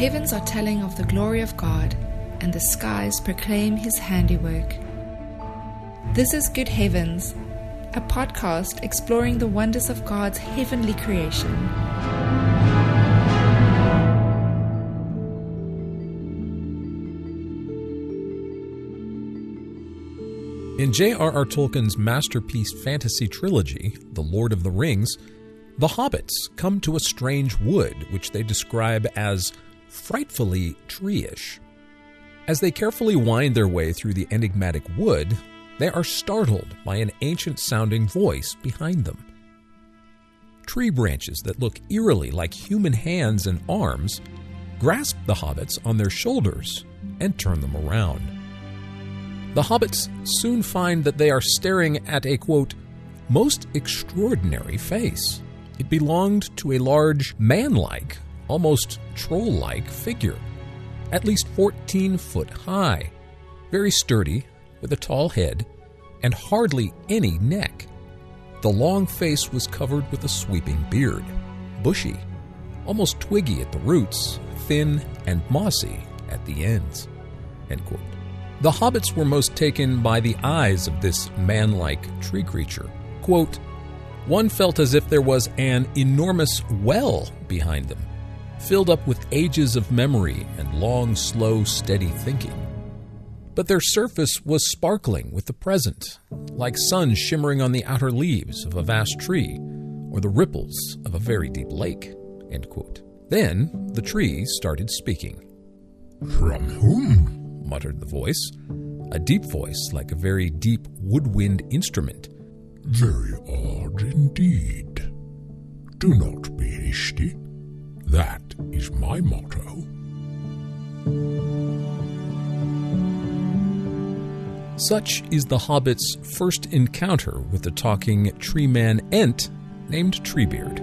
heavens are telling of the glory of God, and the skies proclaim his handiwork. This is Good Heavens, a podcast exploring the wonders of God's heavenly creation. In J.R.R. Tolkien's masterpiece fantasy trilogy, The Lord of the Rings, the hobbits come to a strange wood which they describe as frightfully treeish. As they carefully wind their way through the enigmatic wood, they are startled by an ancient sounding voice behind them. Tree branches that look eerily like human hands and arms grasp the hobbits on their shoulders and turn them around the hobbits soon find that they are staring at a quote, most extraordinary face. It belonged to a large, man like, almost troll like figure, at least 14 foot high, very sturdy, with a tall head, and hardly any neck. The long face was covered with a sweeping beard, bushy, almost twiggy at the roots, thin and mossy at the ends. The hobbits were most taken by the eyes of this man like tree creature. Quote, One felt as if there was an enormous well behind them, filled up with ages of memory and long, slow, steady thinking. But their surface was sparkling with the present, like sun shimmering on the outer leaves of a vast tree or the ripples of a very deep lake. Then the tree started speaking. From whom muttered the voice, a deep voice like a very deep woodwind instrument. Very odd indeed. Do not be hasty. That is my motto. Such is the hobbit's first encounter with the talking tree man Ent named Treebeard.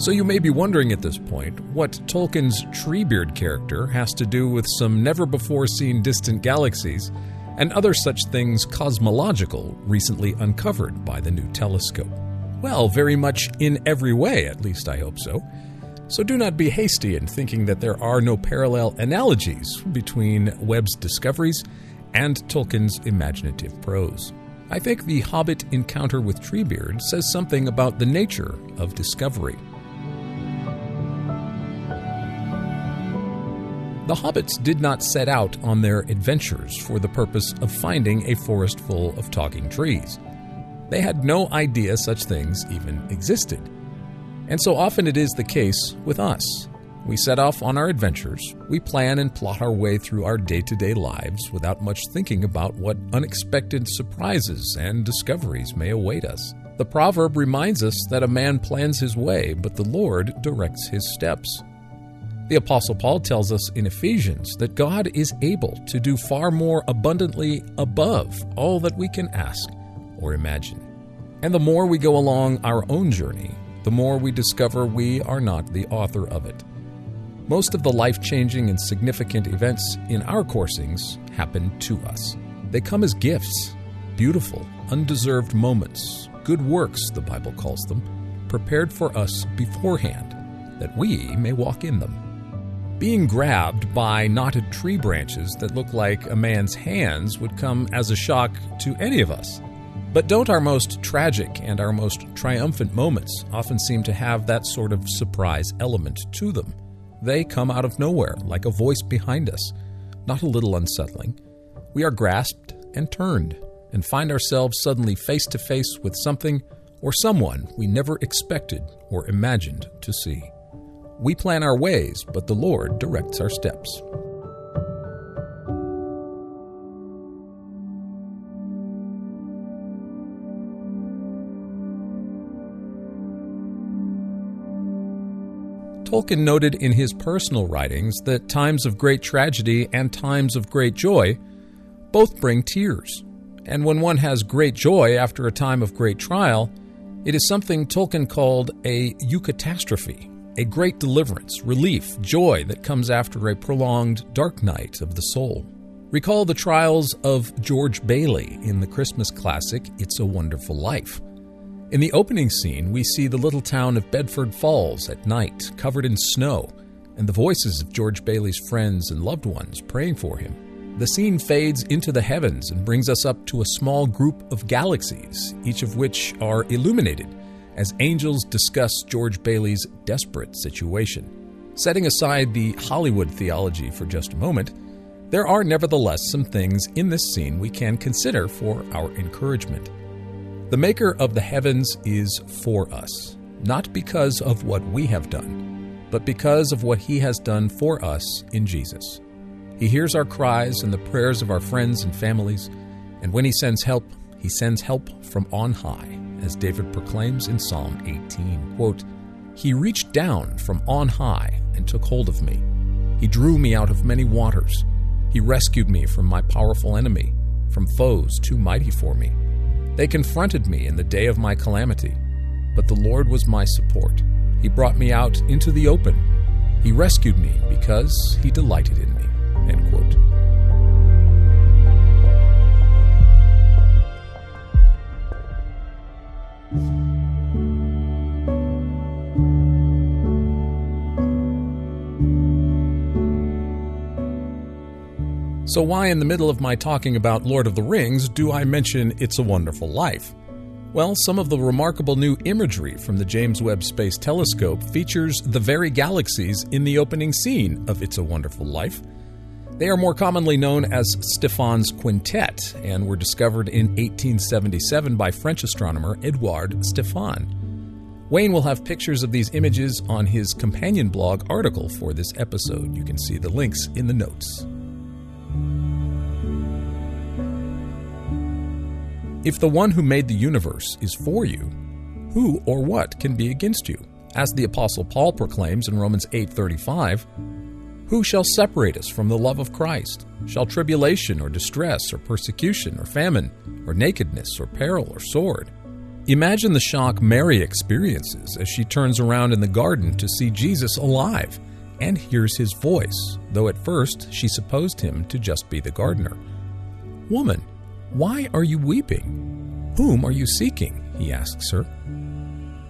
So you may be wondering at this point what Tolkien's Treebeard character has to do with some never before seen distant galaxies and other such things cosmological recently uncovered by the new telescope. Well, very much in every way, at least I hope so. So do not be hasty in thinking that there are no parallel analogies between Webb's discoveries and Tolkien's imaginative prose. I think the Hobbit encounter with Treebeard says something about the nature of discovery. The hobbits did not set out on their adventures for the purpose of finding a forest full of talking trees. They had no idea such things even existed. And so often it is the case with us. We set off on our adventures, we plan and plot our way through our day to day lives without much thinking about what unexpected surprises and discoveries may await us. The proverb reminds us that a man plans his way, but the Lord directs his steps. The Apostle Paul tells us in Ephesians that God is able to do far more abundantly above all that we can ask or imagine. And the more we go along our own journey, the more we discover we are not the author of it. Most of the life changing and significant events in our coursings happen to us. They come as gifts, beautiful, undeserved moments, good works, the Bible calls them, prepared for us beforehand, that we may walk in them being grabbed by knotted tree branches that look like a man's hands would come as a shock to any of us. But don't our most tragic and our most triumphant moments often seem to have that sort of surprise element to them? They come out of nowhere, like a voice behind us, not a little unsettling. We are grasped and turned, and find ourselves suddenly face to face with something or someone we never expected or imagined to see. We plan our ways, but the Lord directs our steps. Tolkien noted in his personal writings that times of great tragedy and times of great joy both bring tears. And when one has great joy after a time of great trial, it is something Tolkien called a eucatastrophe, a great deliverance, relief, joy that comes after a prolonged dark night of the soul. Recall the trials of George Bailey in the Christmas classic It's a Wonderful Life. In the opening scene, we see the little town of Bedford Falls at night, covered in snow, and the voices of George Bailey's friends and loved ones praying for him. The scene fades into the heavens and brings us up to a small group of galaxies, each of which are illuminated as angels discuss George Bailey's desperate situation. Setting aside the Hollywood theology for just a moment, there are nevertheless some things in this scene we can consider for our encouragement. The Maker of the heavens is for us, not because of what we have done, but because of what He has done for us in Jesus. He hears our cries and the prayers of our friends and families, and when He sends help, He sends help from on high as David proclaims in Psalm 18. Quote, He reached down from on high and took hold of me. He drew me out of many waters. He rescued me from my powerful enemy, from foes too mighty for me. They confronted me in the day of my calamity, but the Lord was my support. He brought me out into the open. He rescued me because he delighted in me. End quote. So, why in the middle of my talking about Lord of the Rings do I mention It's a Wonderful Life? Well, some of the remarkable new imagery from the James Webb Space Telescope features the very galaxies in the opening scene of It's a Wonderful Life. They are more commonly known as Stéphan's Quintet and were discovered in 1877 by French astronomer Edouard Stéphan. Wayne will have pictures of these images on his companion blog article for this episode. You can see the links in the notes. If the one who made the universe is for you, who or what can be against you? As the apostle Paul proclaims in Romans 8:35, who shall separate us from the love of Christ? Shall tribulation or distress or persecution or famine or nakedness or peril or sword? Imagine the shock Mary experiences as she turns around in the garden to see Jesus alive and hears his voice, though at first she supposed him to just be the gardener. Woman, why are you weeping? Whom are you seeking? he asks her.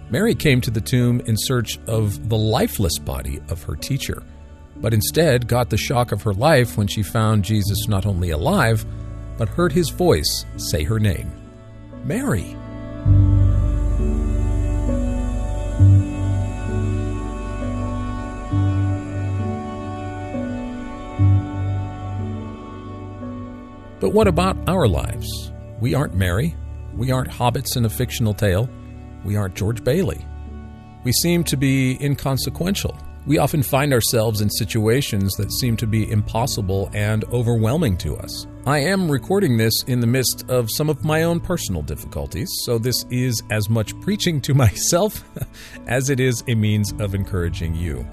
Mary came to the tomb in search of the lifeless body of her teacher, but instead got the shock of her life when she found Jesus not only alive, but heard his voice say her name Mary. But what about our lives? We aren't Mary. We aren't hobbits in a fictional tale. We aren't George Bailey. We seem to be inconsequential. We often find ourselves in situations that seem to be impossible and overwhelming to us. I am recording this in the midst of some of my own personal difficulties, so this is as much preaching to myself as it is a means of encouraging you.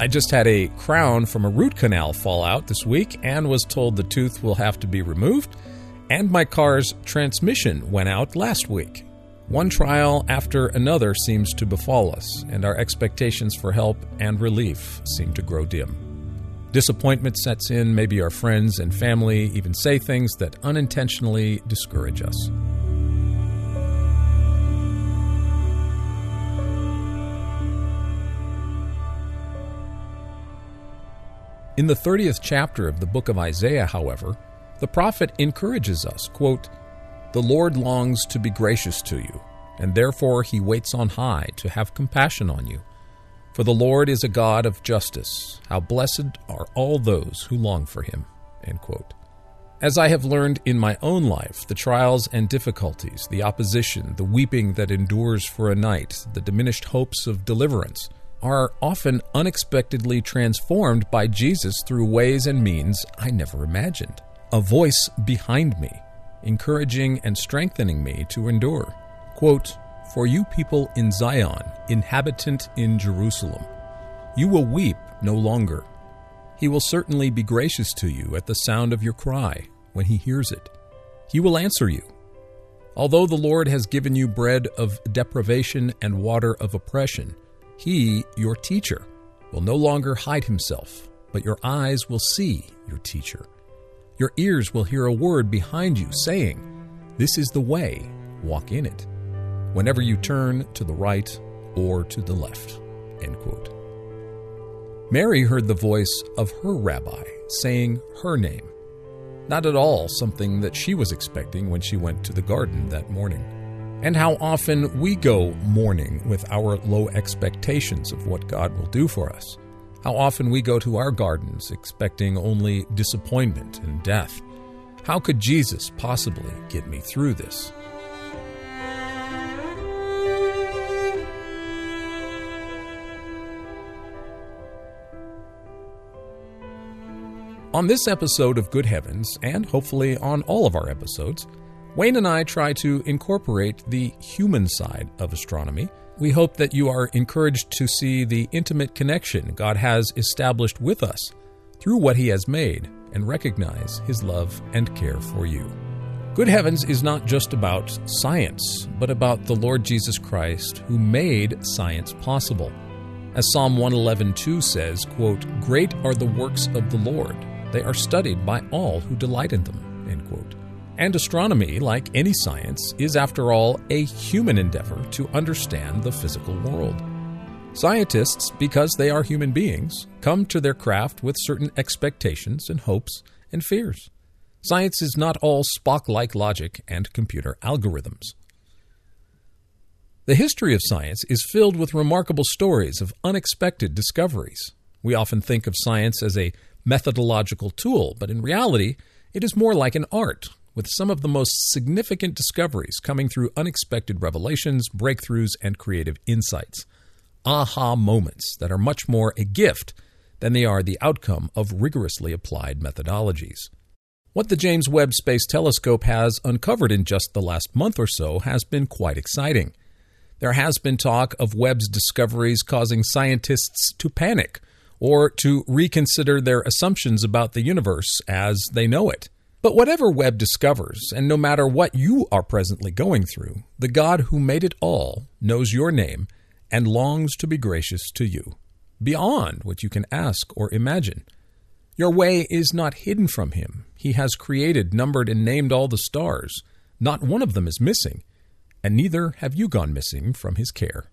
I just had a crown from a root canal fall out this week and was told the tooth will have to be removed, and my car's transmission went out last week. One trial after another seems to befall us, and our expectations for help and relief seem to grow dim. Disappointment sets in, maybe our friends and family even say things that unintentionally discourage us. In the 30th chapter of the book of Isaiah, however, the prophet encourages us, quote, The Lord longs to be gracious to you, and therefore he waits on high to have compassion on you. For the Lord is a God of justice. How blessed are all those who long for him. As I have learned in my own life, the trials and difficulties, the opposition, the weeping that endures for a night, the diminished hopes of deliverance, are often unexpectedly transformed by Jesus through ways and means I never imagined. A voice behind me, encouraging and strengthening me to endure. Quote, For you people in Zion, inhabitant in Jerusalem, you will weep no longer. He will certainly be gracious to you at the sound of your cry when he hears it. He will answer you. Although the Lord has given you bread of deprivation and water of oppression, he, your teacher, will no longer hide himself, but your eyes will see your teacher. Your ears will hear a word behind you saying, This is the way, walk in it. whenever you turn to the right or to the left. End quote. Mary heard the voice of her rabbi saying her name. Not at all something that she was expecting when she went to the garden that morning. And how often we go mourning with our low expectations of what God will do for us. How often we go to our gardens expecting only disappointment and death. How could Jesus possibly get me through this? On this episode of Good Heavens, and hopefully on all of our episodes, Wayne and I try to incorporate the human side of astronomy. We hope that you are encouraged to see the intimate connection God has established with us through what He has made and recognize His love and care for you. Good Heavens is not just about science, but about the Lord Jesus Christ who made science possible. As Psalm 111:2 says, quote, "Great are the works of the Lord; they are studied by all who delight in them." And astronomy, like any science, is after all a human endeavor to understand the physical world. Scientists, because they are human beings, come to their craft with certain expectations and hopes and fears. Science is not all Spock like logic and computer algorithms. The history of science is filled with remarkable stories of unexpected discoveries. We often think of science as a methodological tool, but in reality, it is more like an art, with some of the most significant discoveries coming through unexpected revelations, breakthroughs, and creative insights. Aha moments that are much more a gift than they are the outcome of rigorously applied methodologies. What the James Webb Space Telescope has uncovered in just the last month or so has been quite exciting. There has been talk of Webb's discoveries causing scientists to panic or to reconsider their assumptions about the universe as they know it. But whatever Webb discovers, and no matter what you are presently going through, the God who made it all knows your name and longs to be gracious to you, beyond what you can ask or imagine. Your way is not hidden from him. He has created, numbered, and named all the stars. Not one of them is missing, and neither have you gone missing from his care.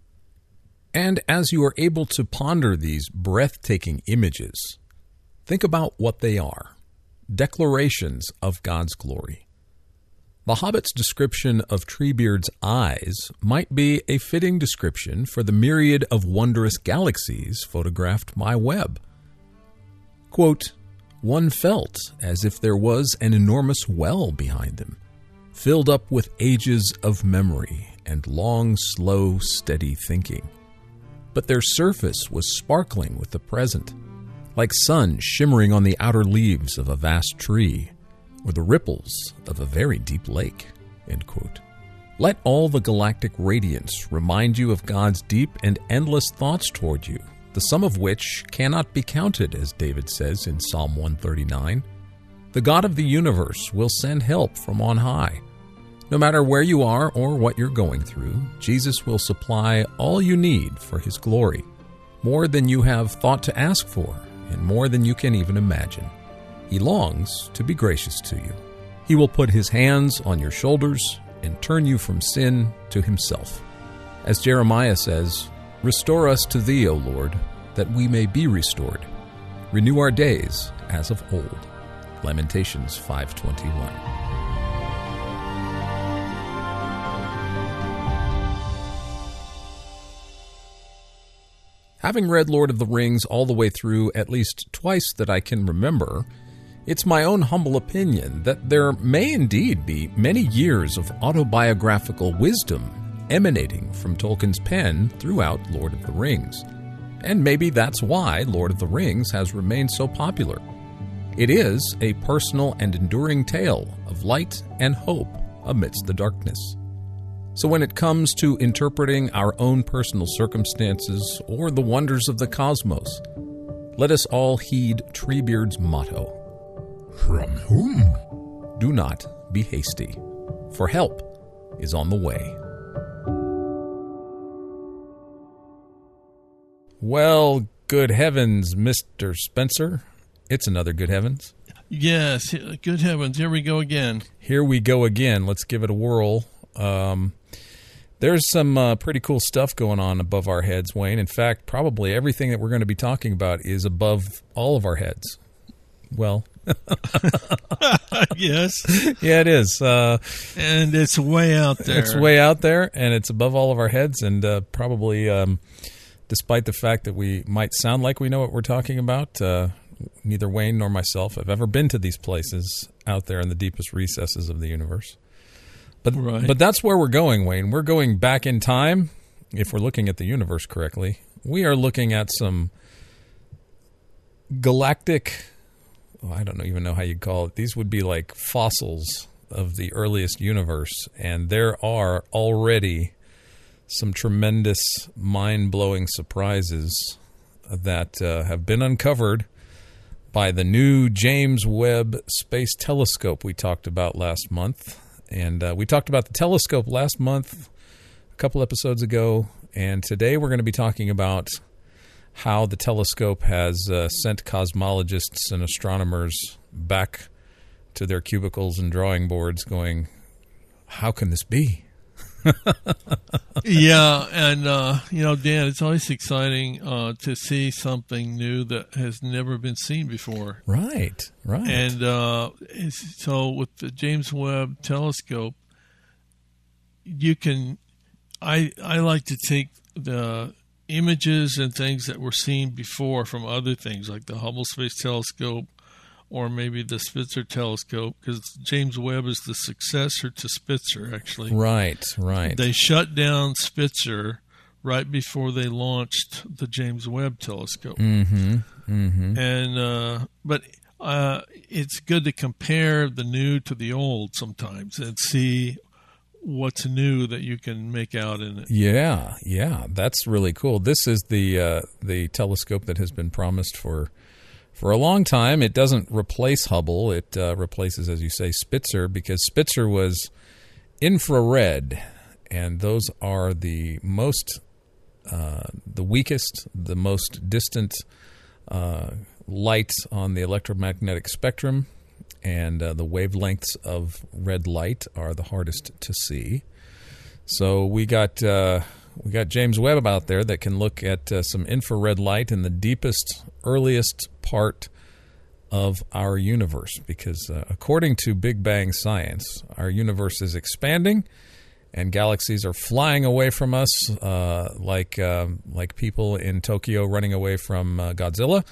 And as you are able to ponder these breathtaking images, think about what they are declarations of God's glory. The Hobbit's description of Treebeard's eyes might be a fitting description for the myriad of wondrous galaxies photographed by Webb. Quote, One felt as if there was an enormous well behind them, filled up with ages of memory and long, slow, steady thinking but their surface was sparkling with the present, like sun shimmering on the outer leaves of a vast tree, or the ripples of a very deep lake. Let all the galactic radiance remind you of God's deep and endless thoughts toward you, the sum of which cannot be counted, as David says in Psalm 139. The God of the universe will send help from on high no matter where you are or what you're going through, Jesus will supply all you need for His glory, more than you have thought to ask for, and more than you can even imagine. He longs to be gracious to you. He will put His hands on your shoulders and turn you from sin to Himself. As Jeremiah says, Restore us to Thee, O Lord, that we may be restored. Renew our days as of old. Lamentations 521. Having read Lord of the Rings all the way through at least twice that I can remember, it's my own humble opinion that there may indeed be many years of autobiographical wisdom emanating from Tolkien's pen throughout Lord of the Rings. And maybe that's why Lord of the Rings has remained so popular. It is a personal and enduring tale of light and hope amidst the darkness. So, when it comes to interpreting our own personal circumstances or the wonders of the cosmos, let us all heed Treebeard's motto From whom? Do not be hasty, for help is on the way. Well, good heavens, Mr. Spencer. It's another good heavens. Yes, good heavens. Here we go again. Here we go again. Let's give it a whirl. Um, There's some uh, pretty cool stuff going on above our heads, Wayne. In fact, probably everything that we're going to be talking about is above all of our heads. Well, yes, yeah, it is. Uh, and it's way out there. It's way out there, and it's above all of our heads, and uh, probably, um, despite the fact that we might sound like we know what we're talking about, uh, neither Wayne nor myself have ever been to these places out there in the deepest recesses of the universe. But Right. but that's where we're going, Wayne. We're going back in time. If we're looking at the universe correctly, we are looking at some galactic. well, I don't even know how you call it. These would be like fossils of the earliest universe, and there are already some tremendous, mind-blowing surprises that uh, have been uncovered by the new James Webb Space Telescope we talked about last month. And uh, we talked about the telescope last month, a couple episodes ago. And today we're going to be talking about how the telescope has uh, sent cosmologists and astronomers back to their cubicles and drawing boards, going, How can this be? Yeah, and uh, you know, Dan, it's always exciting uh, to see something new that has never been seen before. Right, right. And uh, so, with the James Webb Telescope, you can. I I like to take the images and things that were seen before from other things, like the Hubble Space Telescope, or maybe the Spitzer Telescope, because James Webb is the successor to Spitzer, actually. right, right. They shut down Spitzer right before they launched the James Webb Telescope. mm-hmm, mm-hmm. And uh, but uh, it's good to compare the new to the old sometimes and see what's new that you can make out in it. Yeah, yeah, that's really cool. This is the uh, the telescope that has been promised for for a long time. It doesn't replace Hubble. It uh, replaces, as you say, Spitzer because Spitzer was infrared, and those are the most uh, the weakest, the most distant uh, light on the electromagnetic spectrum, and uh, the wavelengths of red light are the hardest to see. So we got uh, we got James Webb out there that can look at uh, some infrared light in the deepest, earliest part of our universe. Because uh, according to Big Bang science, our universe is expanding, and galaxies are flying away from us, uh, like um like people in Tokyo running away from uh, Godzilla.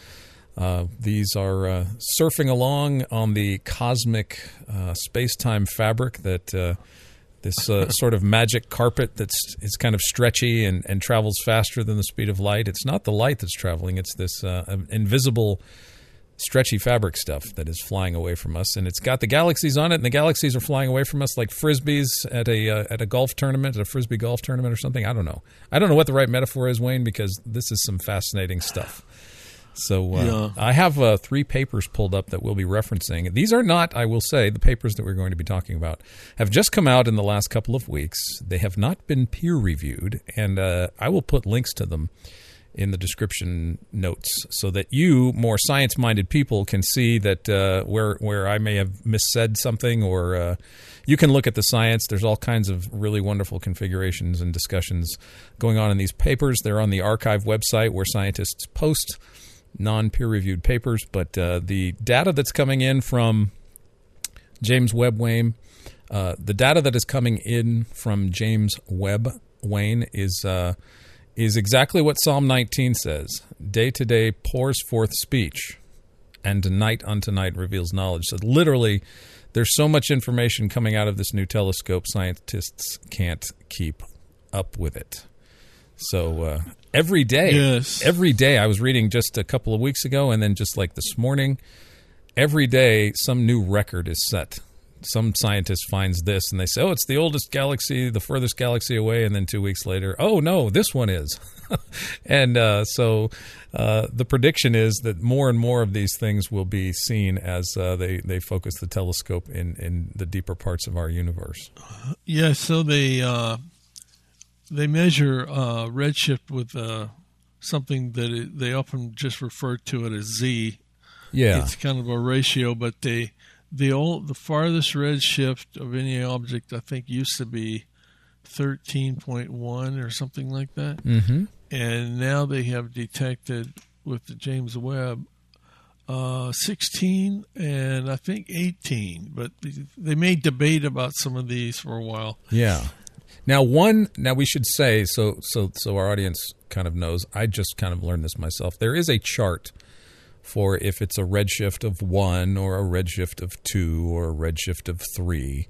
Uh, these are uh, surfing along on the cosmic uh, space-time fabric that uh, this uh, sort of magic carpet that's is kind of stretchy and, and travels faster than the speed of light. It's not the light that's traveling; it's this uh, invisible, stretchy fabric stuff that is flying away from us, and it's got the galaxies on it, and the galaxies are flying away from us like frisbees at a uh, at a golf tournament, at a frisbee golf tournament or something. I don't know. I don't know what the right metaphor is, Wayne, because this is some fascinating stuff. So uh, Yeah. I have uh, three papers pulled up that we'll be referencing. These are not, I will say, the papers that we're going to be talking about have just come out in the last couple of weeks. They have not been peer reviewed, and uh, I will put links to them in the description notes so that you, more science minded people, can see that uh, where where I may have missaid something, or uh, you can look at the science. There's all kinds of really wonderful configurations and discussions going on in these papers. They're on the arXiv website where scientists post non peer reviewed papers, but uh, the data that's coming in from James Webb Wayne, uh, the data that is coming in from James Webb Wayne is uh, is exactly what Psalm 19 says. Day to day pours forth speech, and night unto night reveals knowledge. So literally, there's so much information coming out of this new telescope, scientists can't keep up with it. So uh, every day, Yes. every day, I was reading just a couple of weeks ago, and then just like this morning, every day some new record is set. Some scientist finds this and they say, "Oh, it's the oldest galaxy, the furthest galaxy away," and then two weeks later, "Oh no, this one is." and uh, so uh, the prediction is that more and more of these things will be seen as uh, they they focus the telescope in in the deeper parts of our universe. Yeah, so they uh, they measure uh, redshift with uh, something that it, they often just refer to it as z. Yeah, It's kind of a ratio, but they the old the farthest redshift of any object I think used to be 13.1 or something like that. Mm-hmm. And now they have detected with the James Webb uh, 16 and I think 18. But they may debate about some of these for a while. Yeah. Now, one. Now we should say so. So, so our audience kind of knows. I just kind of learned this myself. There is a chart for if it's a redshift of one or a redshift of two or a redshift of three.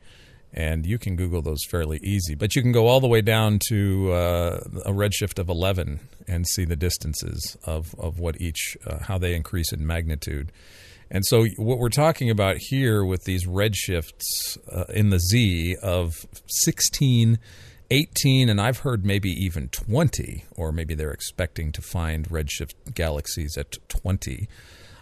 And you can Google those fairly easy, but you can go all the way down to uh, a redshift of 11 and see the distances of, of what each, uh, how they increase in magnitude. And so, what we're talking about here with these redshifts uh, in the Z of 16, 18, and I've heard maybe even 20, or maybe they're expecting to find redshift galaxies at 20.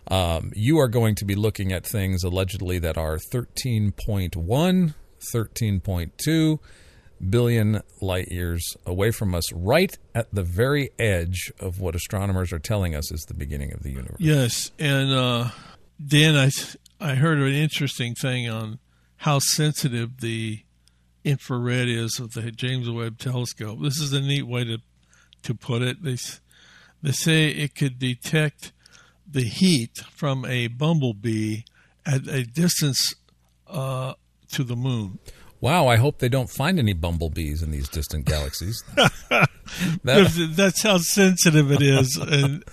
Um, you are going to be looking at things allegedly that are 13.1, 13.2 billion light years away from us, right at the very edge of what astronomers are telling us is the beginning of the universe. Yes, and uh, Dan, I I heard an interesting thing on how sensitive the infrared is of the James Webb Telescope. This is a neat way to to put it. They they say it could detect the heat from a bumblebee at a distance uh, to the moon. Wow, I hope they don't find any bumblebees in these distant galaxies. that, that's how sensitive it is and,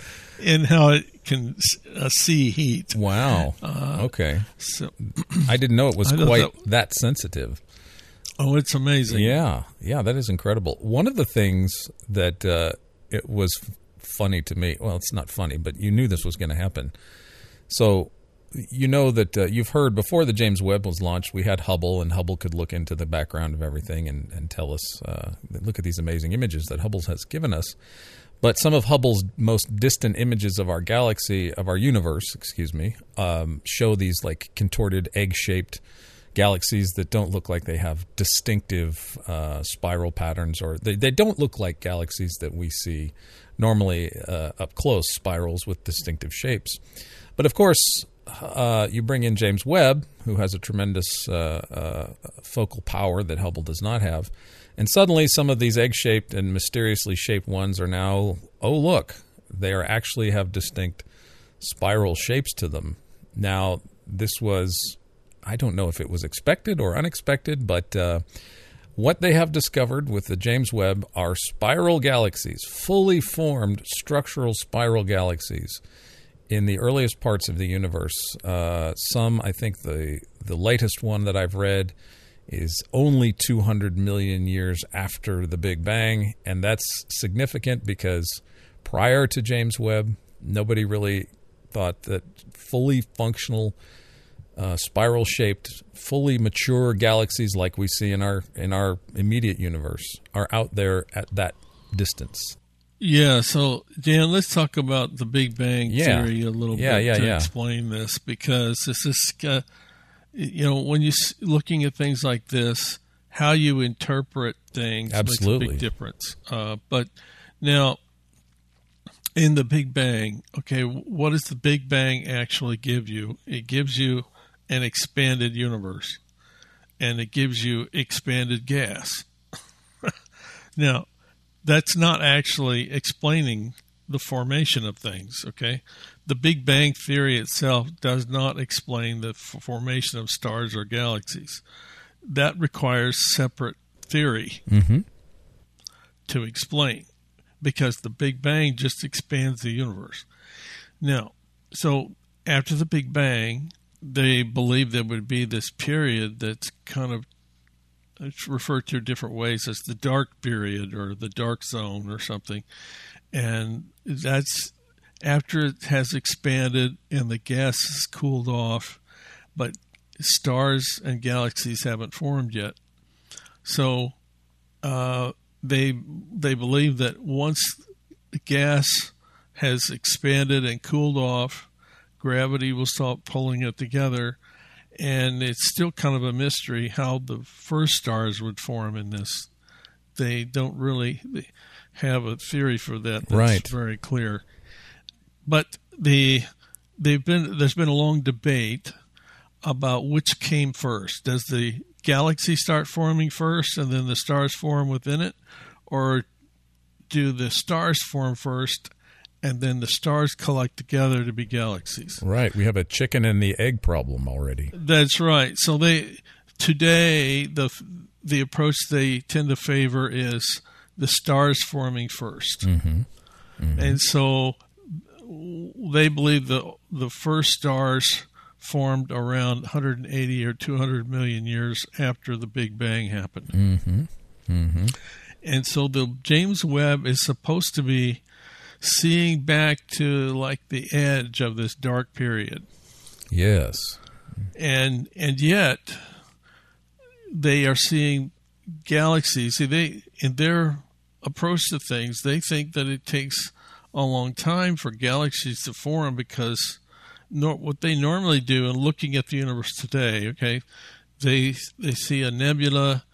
and how it can uh, see heat. Wow. Uh, okay. So I didn't know it was quite that, that sensitive. Oh, it's amazing. Yeah. Yeah, that is incredible. One of the things that uh, it was funny to me, well, it's not funny, but you knew this was going to happen. So you know that uh, you've heard before the James Webb was launched, we had Hubble, and Hubble could look into the background of everything and, and tell us, uh, look at these amazing images that Hubble has given us. But some of Hubble's most distant images of our galaxy, of our universe, excuse me, um, show these like contorted egg shaped galaxies that don't look like they have distinctive uh, spiral patterns, or they, they don't look like galaxies that we see normally uh, up close, spirals with distinctive shapes. But of course, uh, you bring in James Webb, who has a tremendous uh, uh, focal power that Hubble does not have, and suddenly some of these egg-shaped and mysteriously shaped ones are now, oh look, they are actually have distinct spiral shapes to them. Now, this was, I don't know if it was expected or unexpected, but uh, what they have discovered with the James Webb are spiral galaxies, fully formed structural spiral galaxies in the earliest parts of the universe. Uh, some, I think, the the latest one that I've read is only 200 million years after the Big Bang, and that's significant because prior to James Webb, nobody really thought that fully functional, uh, spiral-shaped, fully mature galaxies like we see in our in our immediate universe are out there at that distance. Yeah, so Dan, let's talk about the Big Bang Yeah. theory a little Yeah, bit yeah, to explain this because this is, uh, you know, when you're looking at things like this, how you interpret things makes a big difference. Uh, but now, in the Big Bang, okay, what does the Big Bang actually give you? It gives you an expanded universe, and it gives you expanded gas. now, that's not actually explaining the formation of things, okay? The Big Bang Theory itself does not explain the f- formation of stars or galaxies. That requires separate theory Mm-hmm. to explain because the Big Bang just expands the universe. Now, so after the Big Bang, they believe there would be this period that's kind of it's referred to different ways as the dark period or the dark zone or something. And that's after it has expanded and the gas has cooled off, but stars and galaxies haven't formed yet. So uh, they they believe that once the gas has expanded and cooled off, gravity will stop pulling it together, and it's still kind of a mystery how the first stars would form in this. They don't really have a theory for that that's Right. very clear. But the they've been there's been a long debate about which came first. Does the galaxy start forming first and then the stars form within it? Or do the stars form first and then the stars collect together to be galaxies? Right. We have a chicken and the egg problem already. That's right. So they today the the approach they tend to favor is the stars forming 1st Mm-hmm. and so they believe the the first stars formed around 180 or 200 million years after the Big Bang happened. Mm-hmm. Mm-hmm. And so the James Webb is supposed to be seeing back to like the edge of this dark period. Yes. And and yet they are seeing galaxies. See they in their approach to things, they think that it takes a long time for galaxies to form because nor, what they normally do in looking at the universe today, okay, they they see a nebula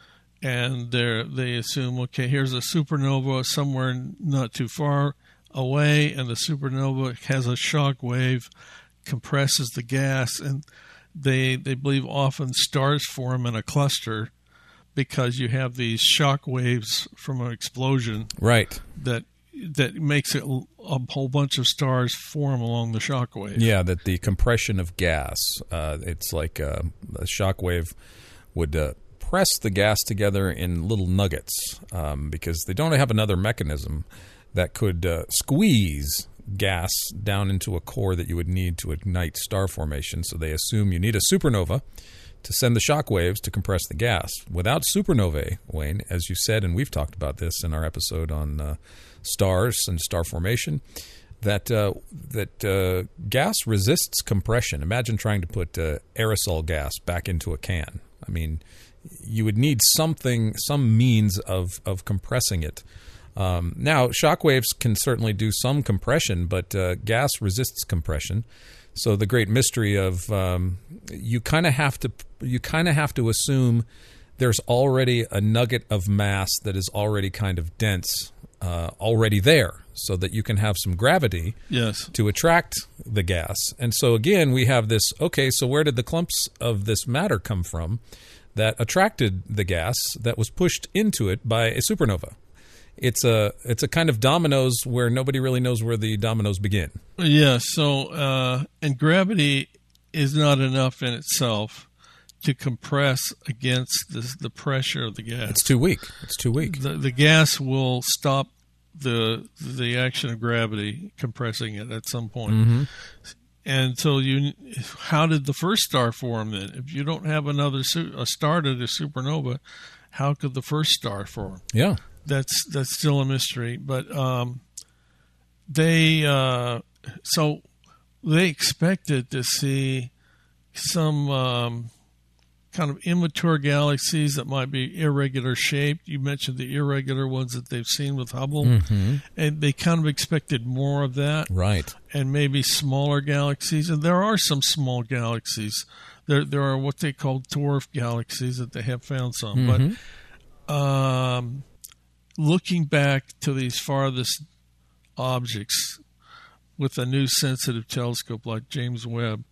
and they they assume okay, here's a supernova somewhere not too far away, and the supernova has a shock wave, compresses the gas, and they they believe often stars form in a cluster because you have these shock waves from an explosion Right. that that makes it a whole bunch of stars form along the shock wave. Yeah, that the compression of gas, uh, it's like uh, a shock wave would uh, press the gas together in little nuggets um, because they don't have another mechanism that could uh, squeeze gas down into a core that you would need to ignite star formation. So they assume you need a supernova to send the shock waves to compress the gas. Without supernovae, Wayne, as you said, and we've talked about this in our episode on uh, stars and star formation, that uh, that uh, gas resists compression. Imagine trying to put uh, aerosol gas back into a can. I mean, you would need something, some means of of compressing it. Um, now, shock waves can certainly do some compression, but uh, gas resists compression. So the great mystery of um, you kind of have to you kind of have to assume there's already a nugget of mass that is already kind of dense uh, already there, so that you can have some gravity Yes. to attract the gas. And so again, we have this. Okay, so where did the clumps of this matter come from that attracted the gas that was pushed into it by a supernova? It's a it's a kind of dominoes where nobody really knows where the dominoes begin. Yeah. So, uh, and gravity is not enough in itself to compress against the, the pressure of the gas. It's too weak. It's too weak. the, the gas will stop the the action of gravity compressing it at some point. Mm-hmm. And so you, how did the first star form then? If you don't have another su- a star to the supernova, how could the first star form? Yeah. That's that's still a mystery. But um, they uh, so they expected to see some um, kind of immature galaxies that might be irregular shaped. You mentioned the irregular ones that they've seen with Hubble, and they kind of expected more of that Right. and maybe smaller galaxies. And there are some small galaxies. There, there are what they call dwarf galaxies that they have found some. But um, looking back to these farthest objects with a new sensitive telescope like James Webb,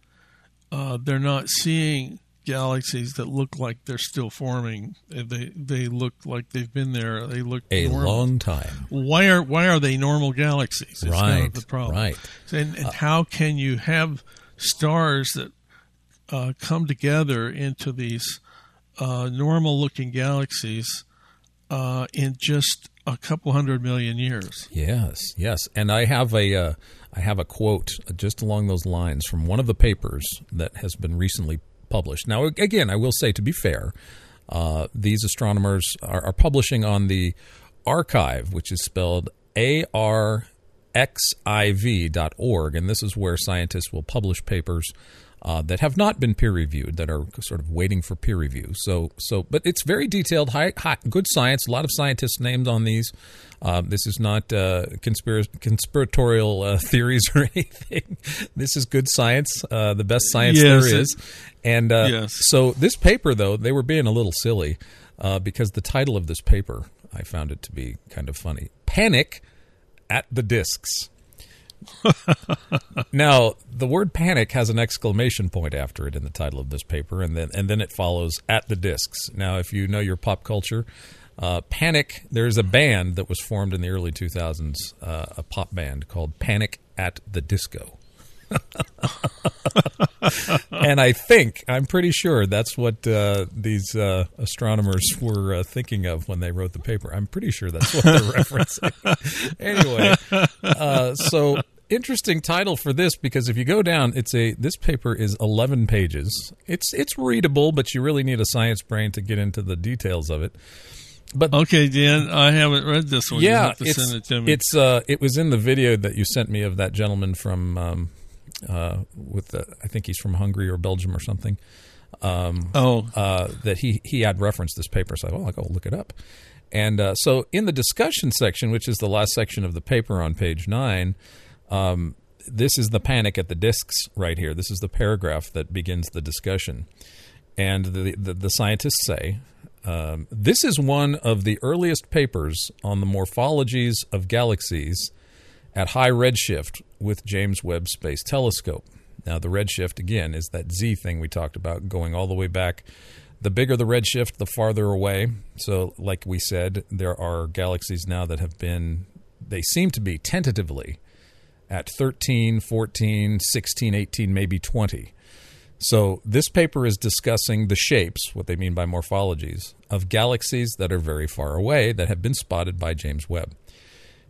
uh, they're not seeing galaxies that look like they're still forming. They they look like they've been there. They look A normal. long time. Why are why are they normal galaxies? It's Right. the problem. Right. And, and how can you have stars that uh, come together into these uh, normal looking galaxies uh, in just a couple hundred million years? Yes, yes, and I have a uh, I have a quote just along those lines from one of the papers that has been recently published. Now, again, I will say to be fair, uh, these astronomers are, are publishing on the arXiv, which is spelled A R X I V dot org, and this is where scientists will publish papers uh, that have not been peer reviewed, that are sort of waiting for peer review. So, so, but it's very detailed, high, high good science. A lot of scientists named on these. Uh, this is not uh, conspira- conspiratorial uh, theories or anything. This is good science, uh, the best science Yes, there is. And uh, Yes. so, this paper, though, they were being a little silly uh, because the title of this paper, I found it to be kind of funny. Panic at the discs. now, the word panic has an exclamation point after it in the title of this paper, and then and then it follows at the discs. Now, if you know your pop culture, uh, Panic, there's a band that was formed in the early 2000s, uh, a pop band called Panic at the Disco. and I think, I'm pretty sure that's what uh, these uh, astronomers were uh, thinking of when they wrote the paper. I'm pretty sure that's what they're referencing. anyway, uh, so interesting title for this because if you go down, it's a this paper is 11 pages. It's it's readable, but you really need a science brain to get into the details of it. But okay, Dan, I haven't read this one. You yeah, it's, it it's uh, it was in the video that you sent me of that gentleman from um, uh, with the I think he's from Hungary or Belgium or something. Um, oh, uh, that he he had referenced this paper. So, I well, I'll go look it up. And uh, so, in the discussion section, which is the last section of the paper on page nine, um, this is the panic at the discs right here. This is the paragraph that begins the discussion. And the, the, the scientists say um, this is one of the earliest papers on the morphologies of galaxies at high redshift with James Webb Space Telescope. Now, the redshift, again, is that Z thing we talked about going all the way back. The bigger the redshift, the farther away. So, like we said, there are galaxies now that have been, they seem to be tentatively at 13, 14, 16, 18, maybe 20. So, this paper is discussing the shapes, what they mean by morphologies, of galaxies that are very far away that have been spotted by James Webb.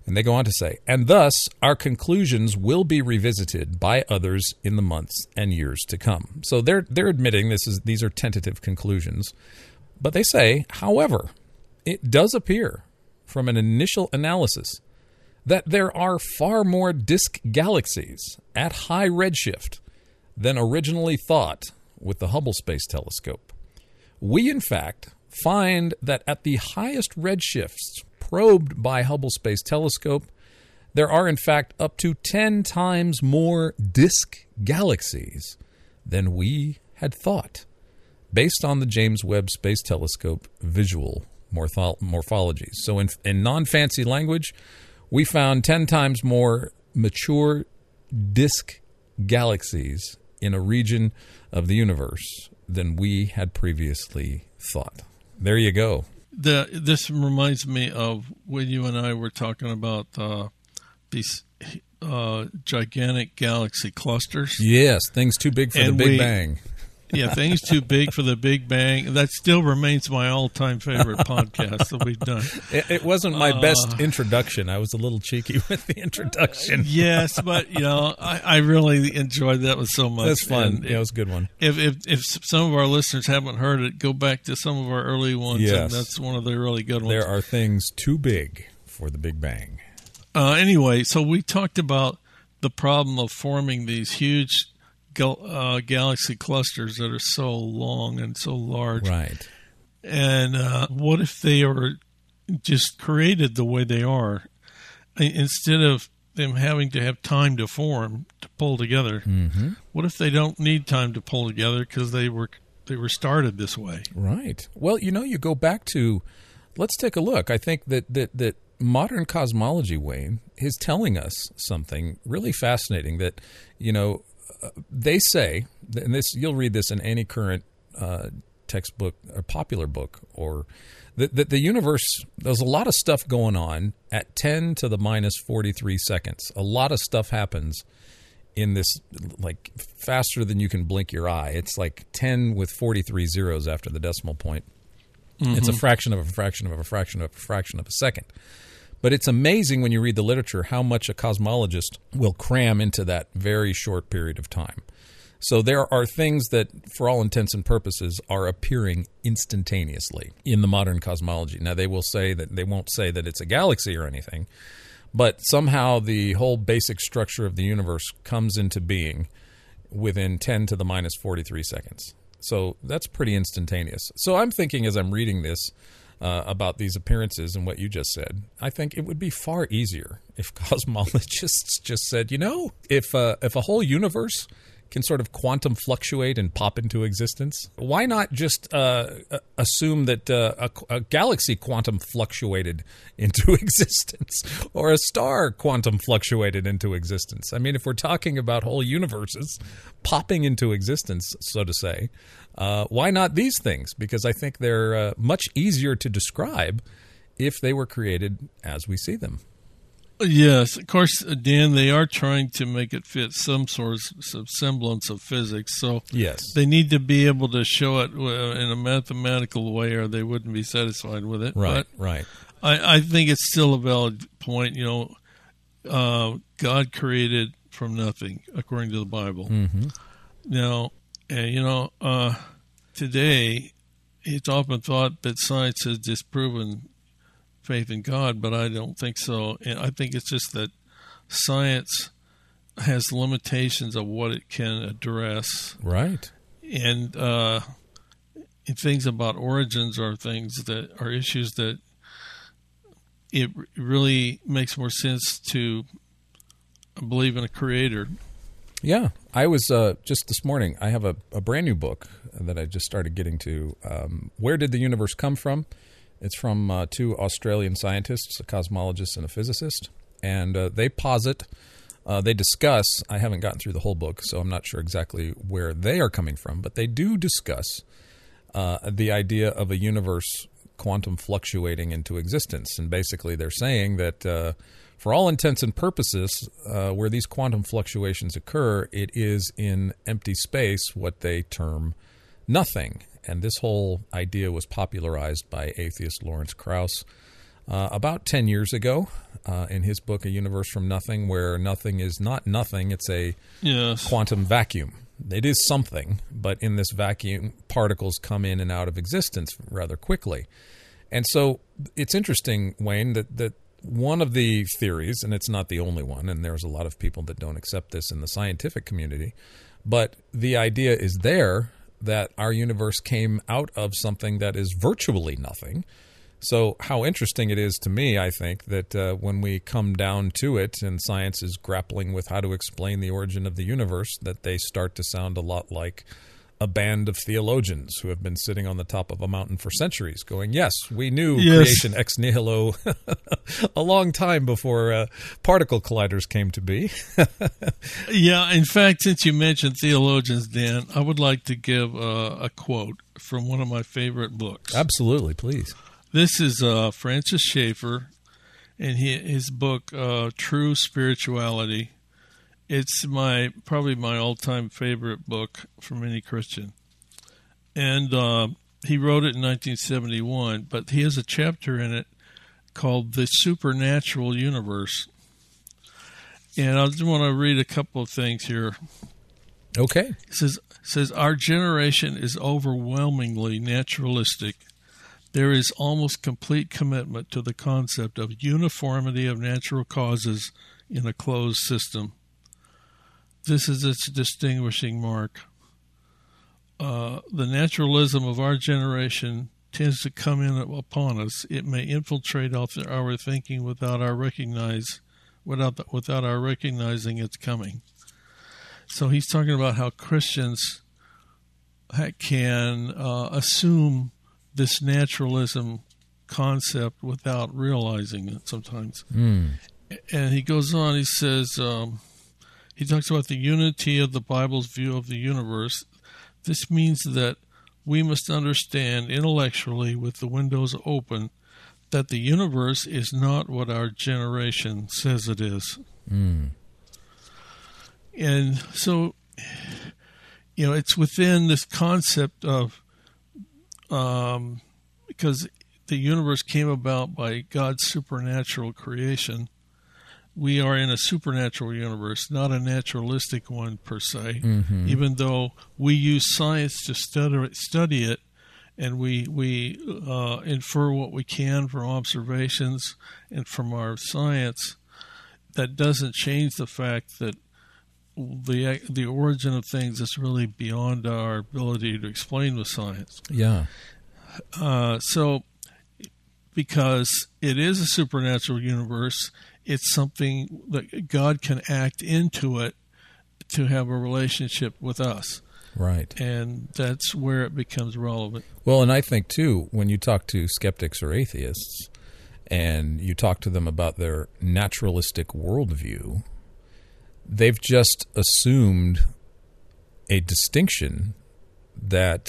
And they go on to say, and thus our conclusions will be revisited by others in the months and years to come. So they're they're admitting this is these are tentative conclusions, but they say, however, it does appear from an initial analysis that there are far more disk galaxies at high redshift than originally thought with the Hubble Space Telescope. We, in fact, find that at the highest redshifts probed by Hubble Space Telescope, there are in fact up to 10 times more disk galaxies than we had thought, based on the James Webb Space Telescope visual morpho- morphologies. So, in, in non fancy language, we found 10 times more mature disk galaxies in a region of the universe than we had previously thought. There you go. the this reminds me of when you and I were talking about uh, these uh, gigantic galaxy clusters. Yes, things too big for And the Big we- Bang. Yeah, things too big for the Big Bang. That still remains my all-time favorite podcast that we've done. It, it wasn't my best introduction. I was a little cheeky with the introduction. Yes, but you know, I, I really enjoyed that one so much. That's fun. And Yeah, it was a good one. if, if if some of our listeners haven't heard it, go back to some of our early ones. Yes. and that's one of the really good ones. There are things too big for the Big Bang. Uh, anyway, so we talked about the problem of forming these huge gal- uh, galaxy clusters that are so long and so large. Right. And uh, what if they are just created the way they are, instead of them having to have time to form to pull together? Mm-hmm. What if they don't need time to pull together because they were they were started this way? Right. Well, you know, you go back to let's take a look. I think that that that modern cosmology, Wayne, is telling us something really fascinating. That you know, they say, and this you'll read this in any current uh, textbook or popular book, or that that the universe. There's a lot of stuff going on at 10 to the minus 43 seconds. A lot of stuff happens in this like faster than you can blink your eye. It's like 10 with 43 zeros after the decimal point. It's a fraction of a fraction of a fraction of a fraction of a second. But it's amazing when you read the literature how much a cosmologist will cram into that very short period of time. So there are things that, for all intents and purposes, are appearing instantaneously in the modern cosmology. Now they will say that they won't say that it's a galaxy or anything, but somehow the whole basic structure of the universe comes into being within 10 to the minus 43 seconds. So that's pretty instantaneous. So I'm thinking as I'm reading this uh, about these appearances and what you just said, I think it would be far easier if cosmologists just said, you know, if uh, if a whole universe can sort of quantum fluctuate and pop into existence? Why not just uh, assume that uh, a, a, galaxy quantum fluctuated into existence or a star quantum fluctuated into existence? I mean, if we're talking about whole universes popping into existence, so to say, uh, why not these things? Because I think they're uh, much easier to describe if they were created as we see them. Yes, of course, Dan. They are trying to make it fit some sort of semblance of physics. So yes, they need to be able to show it in a mathematical way, or they wouldn't be satisfied with it. Right, but right. I, I think it's still a valid point. You know, uh, God created from nothing, according to the Bible. Mm-hmm. Now, and you know, uh, today it's often thought that science has disproven faith in God, but I don't think so. And I think it's just that science has limitations of what it can address. Right. And, uh, and things about origins are things that are issues that it really makes more sense to believe in a creator. Yeah, I was uh, just this morning. I have a, a, brand new book that I just started getting to. Um, Where did the universe come from? It's from uh, two Australian scientists, a cosmologist and a physicist, and uh, they posit, uh, they discuss. I haven't gotten through the whole book, so I'm not sure exactly where they are coming from, but they do discuss uh, the idea of a universe quantum fluctuating into existence, and basically they're saying that. Uh, for all intents and purposes, uh, where these quantum fluctuations occur, it is in empty space what they term nothing. And this whole idea was popularized by atheist Lawrence Krauss uh, about 10 years ago uh, in his book, A Universe from Nothing, where nothing is not nothing, it's a yes. quantum vacuum. It is something, but in this vacuum, particles come in and out of existence rather quickly. And so it's interesting, Wayne, that, that one of the theories, and it's not the only one, and there's a lot of people that don't accept this in the scientific community, but the idea is there that our universe came out of something that is virtually nothing. So, how interesting it is to me, I think, that uh, when we come down to it and science is grappling with how to explain the origin of the universe, that they start to sound a lot like a band of theologians who have been sitting on the top of a mountain for centuries going, Yes, we knew yes. creation ex nihilo a long time before uh, particle colliders came to be. yeah, in fact, since you mentioned theologians, Dan, I would like to give uh, a quote from one of my favorite books. Absolutely, please. This is uh, Francis Schaeffer, and he, his book, uh, True Spirituality it's my probably my all-time favorite book from any Christian, and uh, he wrote it in 1971. But he has a chapter in it called "The Supernatural Universe," and I just want to read a couple of things here. Okay, it says says our generation is overwhelmingly naturalistic. There is almost complete commitment to the concept of uniformity of natural causes in a closed system. This is its distinguishing mark. Uh, the naturalism of our generation tends to come in upon us. It may infiltrate our thinking without our recognize without the, without our recognizing its coming. So he's talking about how Christians can uh, assume this naturalism concept without realizing it sometimes. Mm. And he goes on. He says. Um, he talks about the unity of the Bible's view of the universe. This means that we must understand intellectually, with the windows open, that the universe is not what our generation says it is. Mm. And so, you know, it's within this concept of, um, because the universe came about by God's supernatural creation we are in a supernatural universe, not a naturalistic one per se. Mm-hmm. Even though we use science to study, study it, and we we uh, infer what we can from observations and from our science, that doesn't change the fact that the the origin of things is really beyond our ability to explain with science. Yeah. Uh, so, because it is a supernatural universe, it's something that God can act into it to have a relationship with us. Right. And that's where it becomes relevant. Well, and I think too, when you talk to skeptics or atheists, and you talk to them about their naturalistic worldview, they've just assumed a distinction that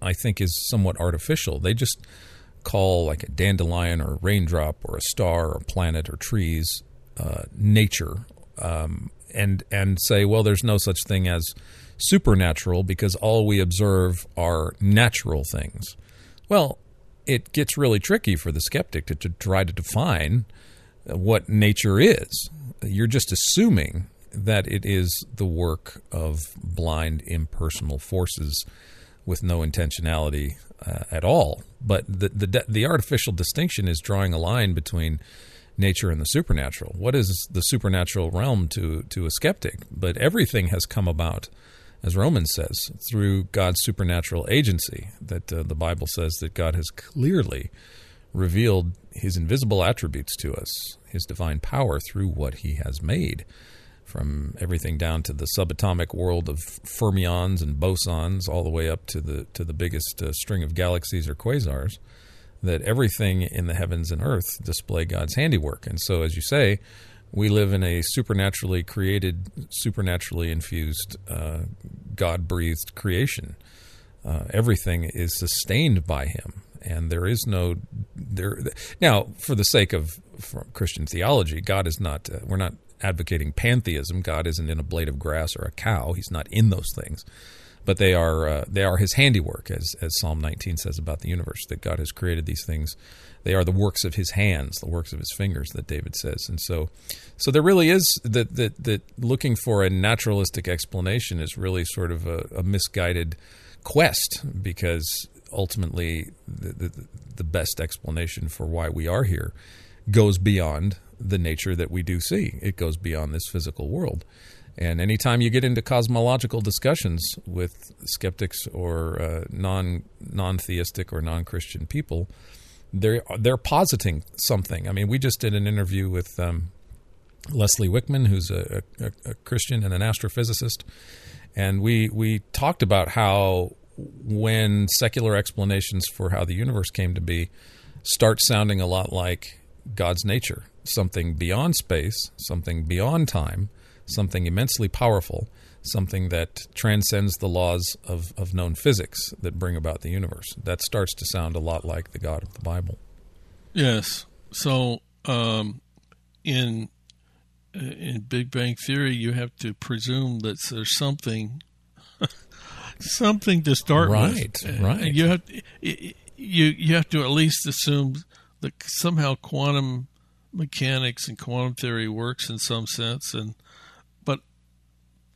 I think is somewhat artificial. They just call like a dandelion or a raindrop or a star or a planet or trees uh, nature, um, and and say, well, there's no such thing as supernatural because all we observe are natural things. Well, it gets really tricky for the skeptic to, to try to define what nature is. You're just assuming that it is the work of blind, impersonal forces with no intentionality uh, at all. But the, the the artificial distinction is drawing a line between nature and the supernatural. What is the supernatural realm to to a skeptic? But everything has come about, as Romans says, through God's supernatural agency. That uh, the Bible says that God has clearly revealed His invisible attributes to us, His divine power through what He has made from everything down to the subatomic world of fermions and bosons, all the way up to the to the biggest uh, string of galaxies or quasars. That everything in the heavens and earth display God's handiwork, and so, as you say, we live in a supernaturally created, supernaturally infused, uh, God breathed creation. Uh, everything is sustained by Him, and there is no there. Now, for the sake of Christian theology, God is not. Uh, we're not advocating pantheism. God isn't in a blade of grass or a cow. He's not in those things, but they are uh, they are His handiwork, as as Psalm 19 says about the universe. That God has created these things. They are the works of His hands, the works of His fingers, that David says. And so, so there really is that that that looking for a naturalistic explanation is really sort of a, a misguided quest because ultimately the, the, the best explanation for why we are here goes beyond the nature that we do see. It goes beyond this physical world. And anytime you get into cosmological discussions with skeptics or uh, non non theistic or non Christian people, they're they're positing something. I mean, we just did an interview with um, Leslie Wickman, who's a, a, a, Christian and an astrophysicist, and we we talked about how when secular explanations for how the universe came to be start sounding a lot like God's nature, something beyond space, something beyond time, something immensely powerful, something that transcends the laws of, of known physics that bring about the universe. That starts to sound a lot like the God of the Bible. Yes. So um, in in Big Bang Theory, you have to presume that there's something something to start right, with. Right. Right. You have to, you you have to at least assume that somehow quantum mechanics and quantum theory works in some sense and but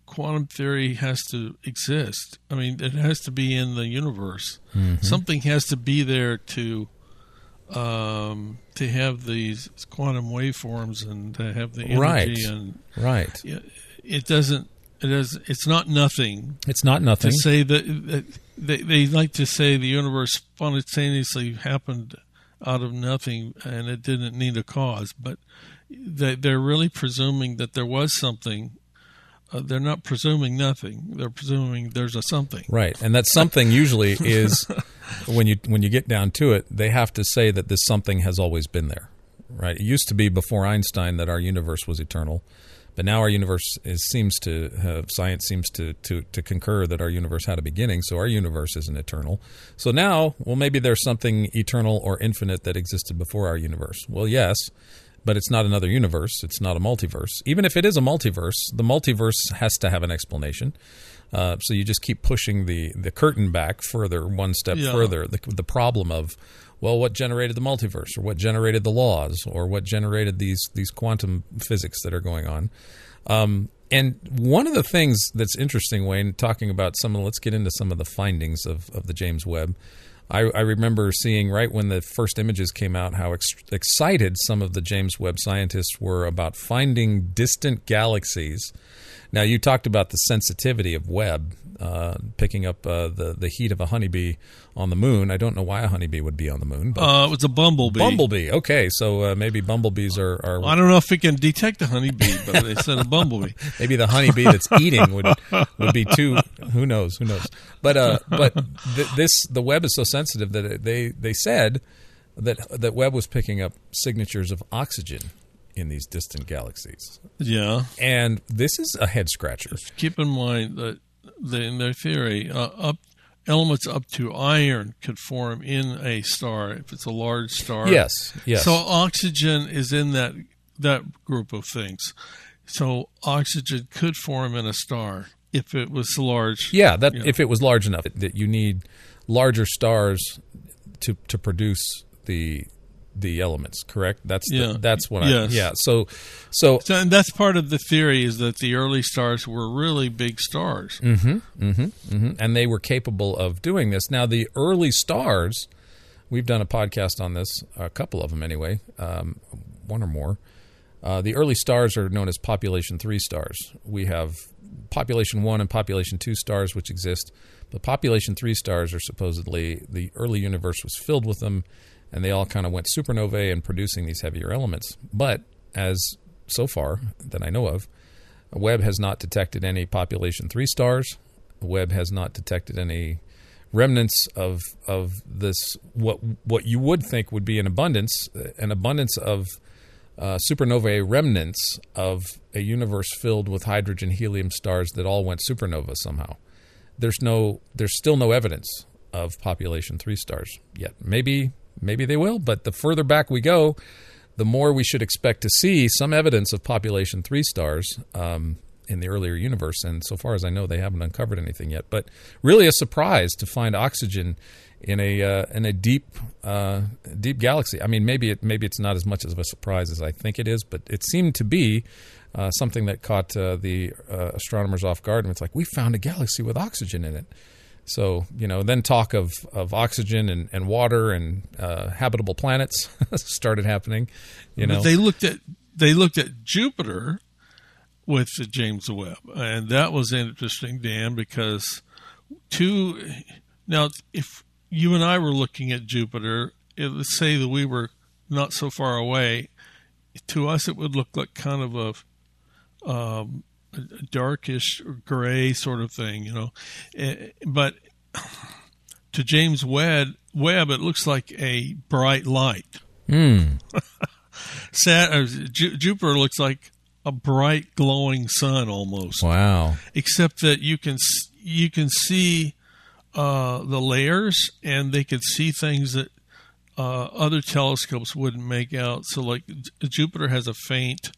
quantum theory has to exist. I mean it has to be in the universe. Mm-hmm. something has to be there to um, to have these quantum waveforms and to have the energy right. and right. It doesn't it is it's not nothing. It's not nothing. to say that, that they, they like to say the universe spontaneously happened out of nothing and it didn't need a cause. But they, they're really presuming that there was something. Uh, they're not presuming nothing. They're presuming there's a something. Right, and that something usually is when you when you get down to it, they have to say that this something has always been there. Right. It used to be before Einstein that our universe was eternal. But now our universe is, seems to have science seems to, to, to concur that our universe had a beginning, so our universe isn't eternal. So now, well, maybe there's something eternal or infinite that existed before our universe. Well, yes, but it's not another universe. It's not a multiverse. Even if it is a multiverse, the multiverse has to have an explanation. Uh, so you just keep pushing the, the curtain back further, one step yeah. further. The, the problem of well, what generated the multiverse, or what generated the laws, or what generated these these quantum physics that are going on. Um, and one of the things that's interesting, Wayne, talking about some of, let's get into some of the findings of, of the James Webb. I, I remember seeing right when the first images came out how ex- excited some of the James Webb scientists were about finding distant galaxies Now you talked about the sensitivity of Webb uh, picking up uh, the the heat of a honeybee on the moon. I don't know why a honeybee would be on the moon, but Uh, it was a bumblebee. bumblebee. Okay, so uh, maybe bumblebees are, are I don't know if it can detect a honeybee, but they said a bumblebee. maybe the honeybee that's eating would would be too. Who knows? Who knows? But uh, but th- this the Webb is so sensitive that it, they they said that that Webb was picking up signatures of oxygen in these distant galaxies, Yeah. and this is a head scratcher. Keep in mind that the, in their theory, uh, up elements up to iron could form in a star if it's a large star. Yes, yes. So oxygen is in that that group of things. So oxygen could form in a star if it was large. Yeah, that Yeah. if it was large enough, that you need larger stars to to produce the the elements. Correct. That's the, Yeah. that's what I Yes. yeah. So so So, and that's part of the theory is that the early stars were really big stars. hmm and they were capable of doing this. Now the early stars, we've done a podcast on this, a couple of them anyway, um, one or more. Uh, the early stars are known as population three stars. We have population one and population two stars, which exist, but population three stars are supposedly the early universe was filled with them, and they all kind of went supernovae and producing these heavier elements. But as so far that I know of, Webb has not detected any population three stars. Webb has not detected any remnants of of this what what you would think would be an abundance an abundance of uh, supernovae remnants of a universe filled with hydrogen helium stars that all went supernova somehow. There's no there's still no evidence of population three stars yet. Maybe maybe they will, but the further back we go, the more we should expect to see some evidence of population three stars um, in the earlier universe. And so far as I know, they haven't uncovered anything yet. But really, a surprise to find oxygen in a uh, in a deep uh, deep galaxy. I mean, maybe it maybe it's not as much of a surprise as I think it is, but it seemed to be. Uh, something that caught uh, the uh, astronomers off guard, and it's like we found a galaxy with oxygen in it. So you know, then talk of, of oxygen and, and water and uh, habitable planets started happening. You know, But they looked at they looked at Jupiter with the James Webb, and that was interesting, Dan, because two now if you and I were looking at Jupiter, it, let's say that we were not so far away. To us, it would look like kind of a um, a darkish gray sort of thing, you know. Eh, But to James Webb, Webb, it looks like a bright light. Hmm. Sat, or Ju- Jupiter looks like a bright, glowing sun almost, wow. except that you can you can see uh, the layers, and they could see things that uh, other telescopes wouldn't make out. So, like Jupiter has a faint,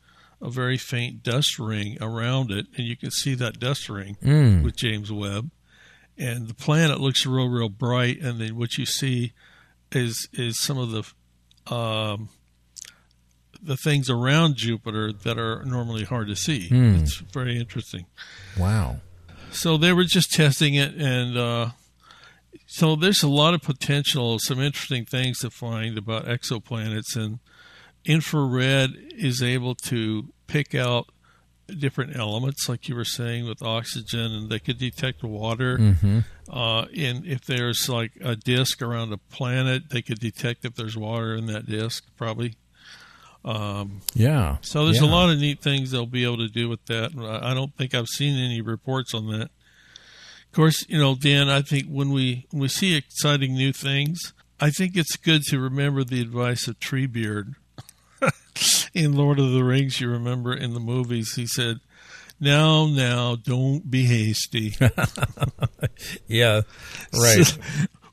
a very faint dust ring around it, and you can see that dust ring Mm. with James Webb. And the planet looks real, real bright, and then what you see is is some of the um, the things around Jupiter that are normally hard to see. Hmm. It's very interesting. Wow. So they were just testing it, and uh, so there's a lot of potential, some interesting things to find about exoplanets, and infrared is able to pick out different elements, like you were saying with oxygen, and they could detect water. Mm-hmm. Uh, and if there's like a disk around a planet, they could detect if there's water in that disk, probably. Um, Yeah. so there's Yeah. a lot of neat things they'll be able to do with that. I don't think I've seen any reports on that. Of course, you know, Dan, I think when we when we see exciting new things, I think it's good to remember the advice of Treebeard in Lord of the Rings. You remember in the movies, he said, "Now, now, don't be hasty." Yeah. Right.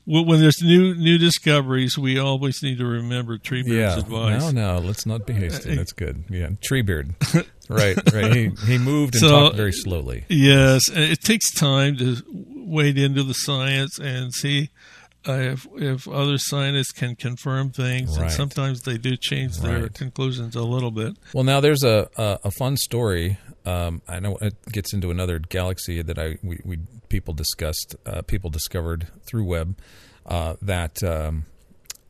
Well, when there's new new discoveries, we always need to remember Treebeard's yeah. advice. No, no. Let's not be hasty. That's good. Yeah. Treebeard. right. Right. He he moved and So- talked very slowly. Yes, it takes time to wade into the science and see uh, if if other scientists can confirm things, Right. and sometimes they do change their Right. conclusions a little bit. Well, now there's a a, a fun story. Um, I know it gets into another galaxy that I we, we people discussed. Uh, people discovered through Webb uh, that um,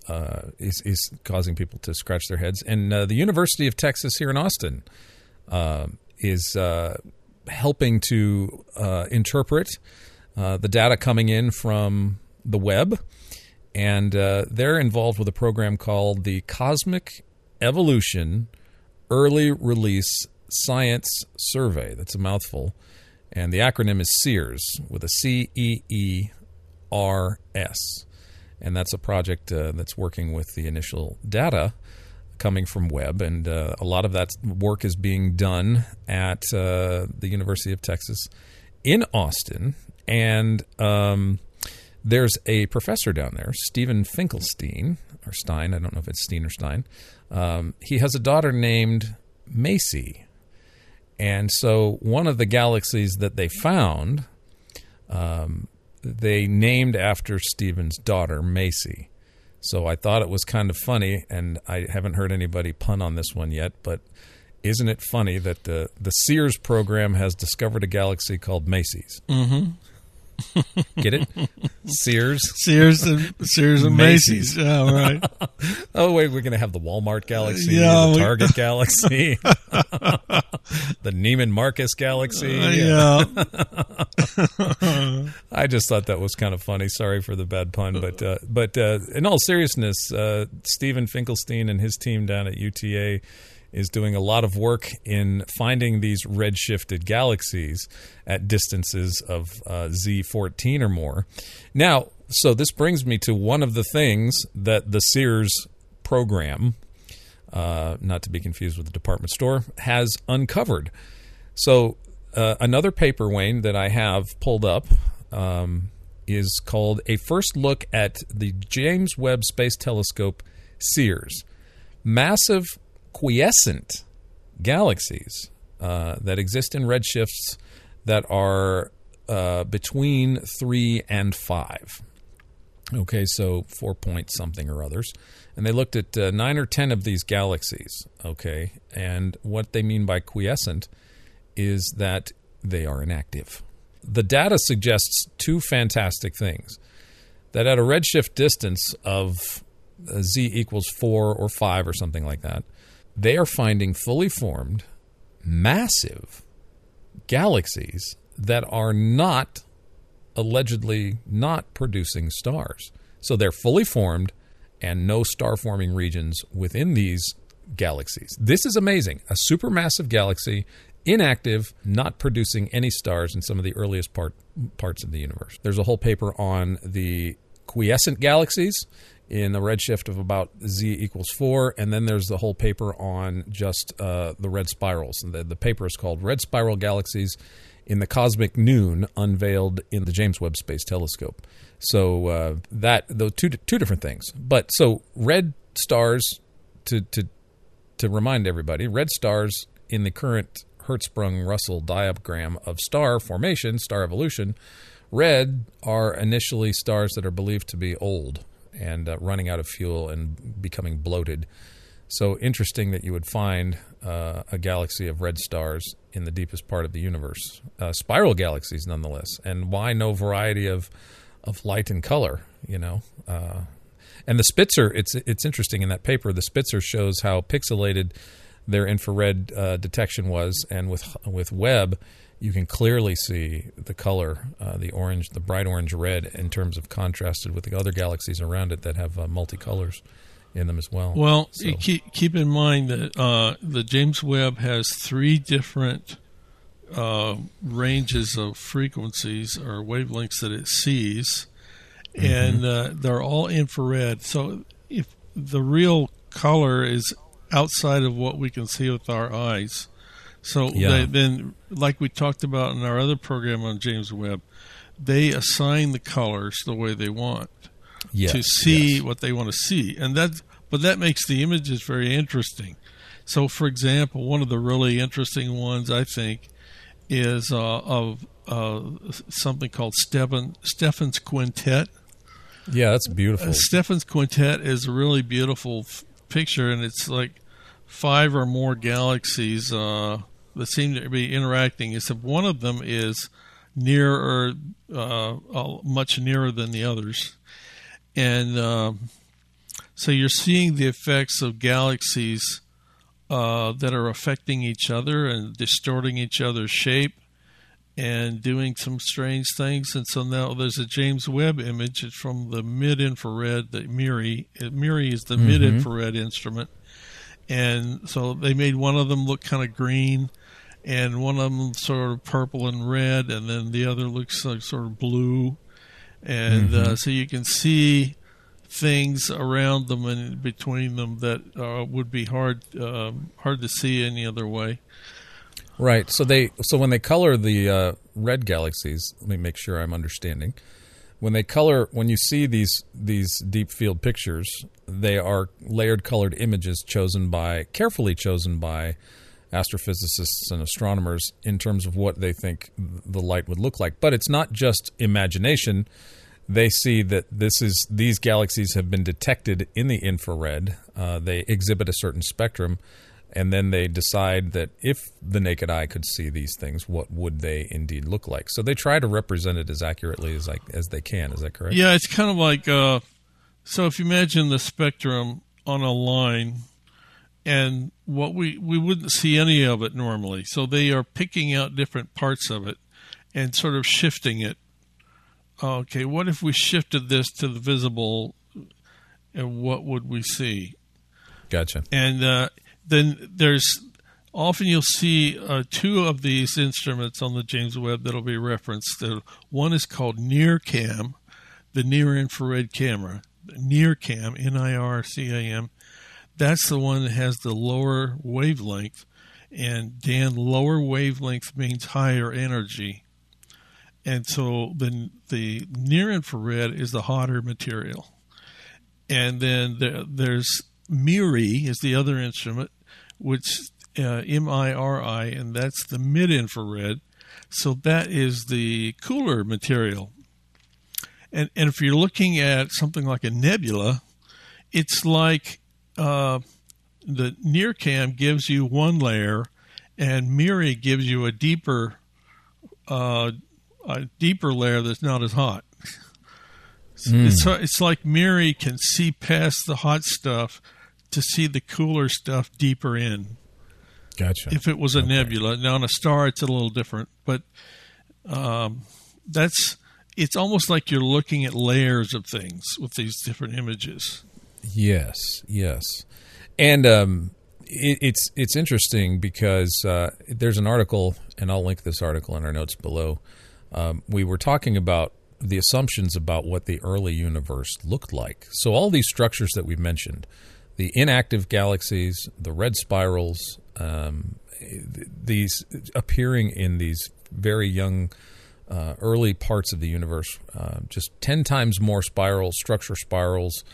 uh, is is causing people to scratch their heads. And uh, the University of Texas here in Austin uh, is uh, helping to uh, interpret uh, the data coming in from the Webb. And uh, they're involved with a program called the Cosmic Evolution Early Release Science Survey. That's a mouthful. And the acronym is CEERS with a C E E R S. And that's a project uh, that's working with the initial data coming from Webb. And uh, a lot of that work is being done at uh, the University of Texas in Austin. And um, there's a professor down there, Steven Finkelstein, or Stein, I don't know if it's Steen or Stein. Um, he has a daughter named Maisie. And so one of the galaxies that they found, um, they named after Steven's daughter, Maisie. So I thought it was kind of funny, and I haven't heard anybody pun on this one yet, but isn't it funny that the, the CEERS program has discovered a galaxy called Macy's? Mm-hmm. Get it? Sears. Sears and Sears and Macy's. Macy's. Yeah, right. oh wait, we're gonna have the Walmart Galaxy, yeah, the we- Target Galaxy, the Neiman Marcus Galaxy. Uh, yeah. I just thought that was kind of funny. Sorry for the bad pun, but uh, but uh, in all seriousness, uh, Steven Finkelstein and his team down at UTA is doing a lot of work in finding these redshifted galaxies at distances of uh, Z14 or more. Now, so this brings me to one of the things that the CEERS program, uh, not to be confused with the department store, has uncovered. So, uh, another paper, Wayne, that I have pulled up um, is called A First Look at the James Webb Space Telescope CEERS. Massive quiescent galaxies uh, that exist in redshifts that are uh, between three and five. Okay, so four point something or others. And they looked at uh, nine or ten of these galaxies. Okay, and what they mean by quiescent is that they are inactive. The data suggests two fantastic things that at a redshift distance of uh, z equals four or five or something like that, they are finding fully formed, massive galaxies that are not allegedly not producing stars. So they're fully formed and no star forming regions within these galaxies. This is amazing. A supermassive galaxy, inactive, not producing any stars in some of the earliest part, parts of the universe. There's a whole paper on the quiescent galaxies in a redshift of about z equals 4 and then there's the whole paper on just uh, the red spirals. And the, the paper is called red spiral galaxies in the cosmic noon unveiled in the james webb space telescope. So uh, that those two two different things. But so red stars to to to remind everybody red stars in the current hertzsprung russell diagram of star formation star evolution red are initially stars that are believed to be old and uh, running out of fuel and becoming bloated. So interesting that you would find uh, a galaxy of red stars in the deepest part of the universe, uh, spiral galaxies nonetheless. And why no variety of of light and color? You know, uh, and the Spitzer. It's it's interesting in that paper. The Spitzer shows how pixelated their infrared uh, detection was, and with with Webb you can clearly see the color, uh, the orange, the bright orange red, in terms of contrasted with the other galaxies around it that have uh, multicolors in them as well. Well, So- keep keep in mind that uh, the James Webb has three different uh, ranges of frequencies or wavelengths that it sees, and uh, they're all infrared. So if the real color is outside of what we can see with our eyes, so Yeah. they, then, like we talked about in our other program on James Webb, they assign the colors the way they want yes, to see yes. what they want to see, and that but that makes the images very interesting. So, for example, one of the really interesting ones I think is uh, of uh, something called Stephen Stephan's Quintet. Yeah, that's beautiful. Uh, Stephan's Quintet is a really beautiful f- picture, and it's like five or more galaxies uh, that seem to be interacting. Except one of them is nearer, uh, uh, much nearer than the others, and um, so you're seeing the effects of galaxies uh, that are affecting each other and distorting each other's shape. and doing some strange things. And so now there's a James Webb image it's from the mid infrared, the MIRI. MIRI is the Mhm. mid infrared instrument. And so they made one of them look kind of green and one of them sort of purple and red, and then the other looks like sort of blue. And uh, so you can see things around them and between them that uh, would be hard um, hard to see any other way. Right. So they so when they color the uh, red galaxies, let me make sure I'm understanding. When they color, when you see these these deep field pictures, they are layered colored images chosen by carefully chosen by astrophysicists and astronomers in terms of what they think the light would look like. But it's not just imagination. They see that this is these galaxies have been detected in the infrared. Uh, they exhibit a certain spectrum, and then they decide that if the naked eye could see these things, what would they indeed look like? So they try to represent it as accurately as like as they can. Is that correct? Yeah, it's kind of like uh, so. If you imagine the spectrum on a line, and what we we wouldn't see any of it normally, so they are picking out different parts of it and sort of shifting it. Okay, what if we shifted this to the visible, and what would we see? Gotcha. And uh, then there's often you'll see uh, two of these instruments on the James Webb that'll be referenced. One is called NIRCam, the near infrared camera. NIRCam, N I R C A M. That's the one that has the lower wavelength. And Dan, lower wavelength means higher energy. And so the, the near infrared is the hotter material. And then there, there's MIRI is the other instrument, which uh, M-I-R-I, and that's the mid-infrared. So that is the cooler material. And and if you're looking at something like a nebula, it's like uh, the cam gives you one layer, and MIRI gives you a deeper uh, a deeper layer that's not as hot. It's, it's like MIRI can see past the hot stuff to see the cooler stuff deeper in. Gotcha. If it was a nebula, now on a star it's a little different, but um, that's it's almost like you're looking at layers of things with these different images. Yes, yes, and um, it, it's it's interesting because uh, there's an article, and I'll link this article in our notes below. Um, we were talking about the assumptions about what the early universe looked like. So all these structures that we've mentioned, the inactive galaxies, the red spirals, um, these appearing in these very young uh, early parts of the universe, uh, just 10 times more spiral structure spirals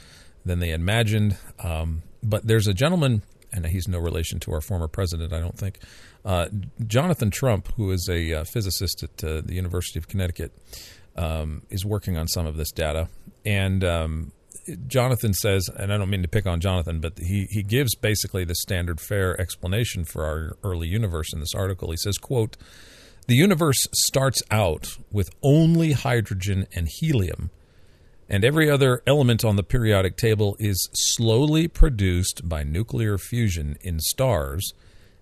than they imagined. Um, but there's a gentleman, and he's no relation to our former president, I don't think, uh, Jonathan Trump, who is a uh, physicist at uh, the University of Connecticut, um, is working on some of this data. And um, Jonathan says, and I don't mean to pick on Jonathan, but he, he gives basically the standard fare explanation for our early universe in this article. He says, quote, the universe starts out with only hydrogen and helium, and every other element on the periodic table is slowly produced by nuclear fusion in stars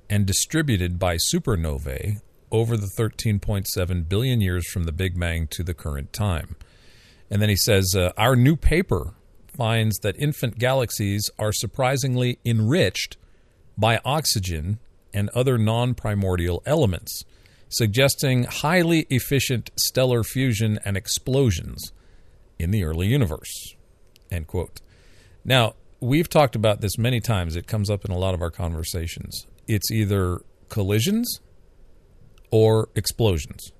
and distributed by supernovae over the 13.7 billion years from the Big Bang to the current time. And then he says, uh, Our new paper finds that infant galaxies are surprisingly enriched by oxygen and other non primordial elements, suggesting highly efficient stellar fusion and explosions in the early universe. End quote. Now, we've talked about this many times. It comes up in a lot of our conversations. It's either collisions or explosions.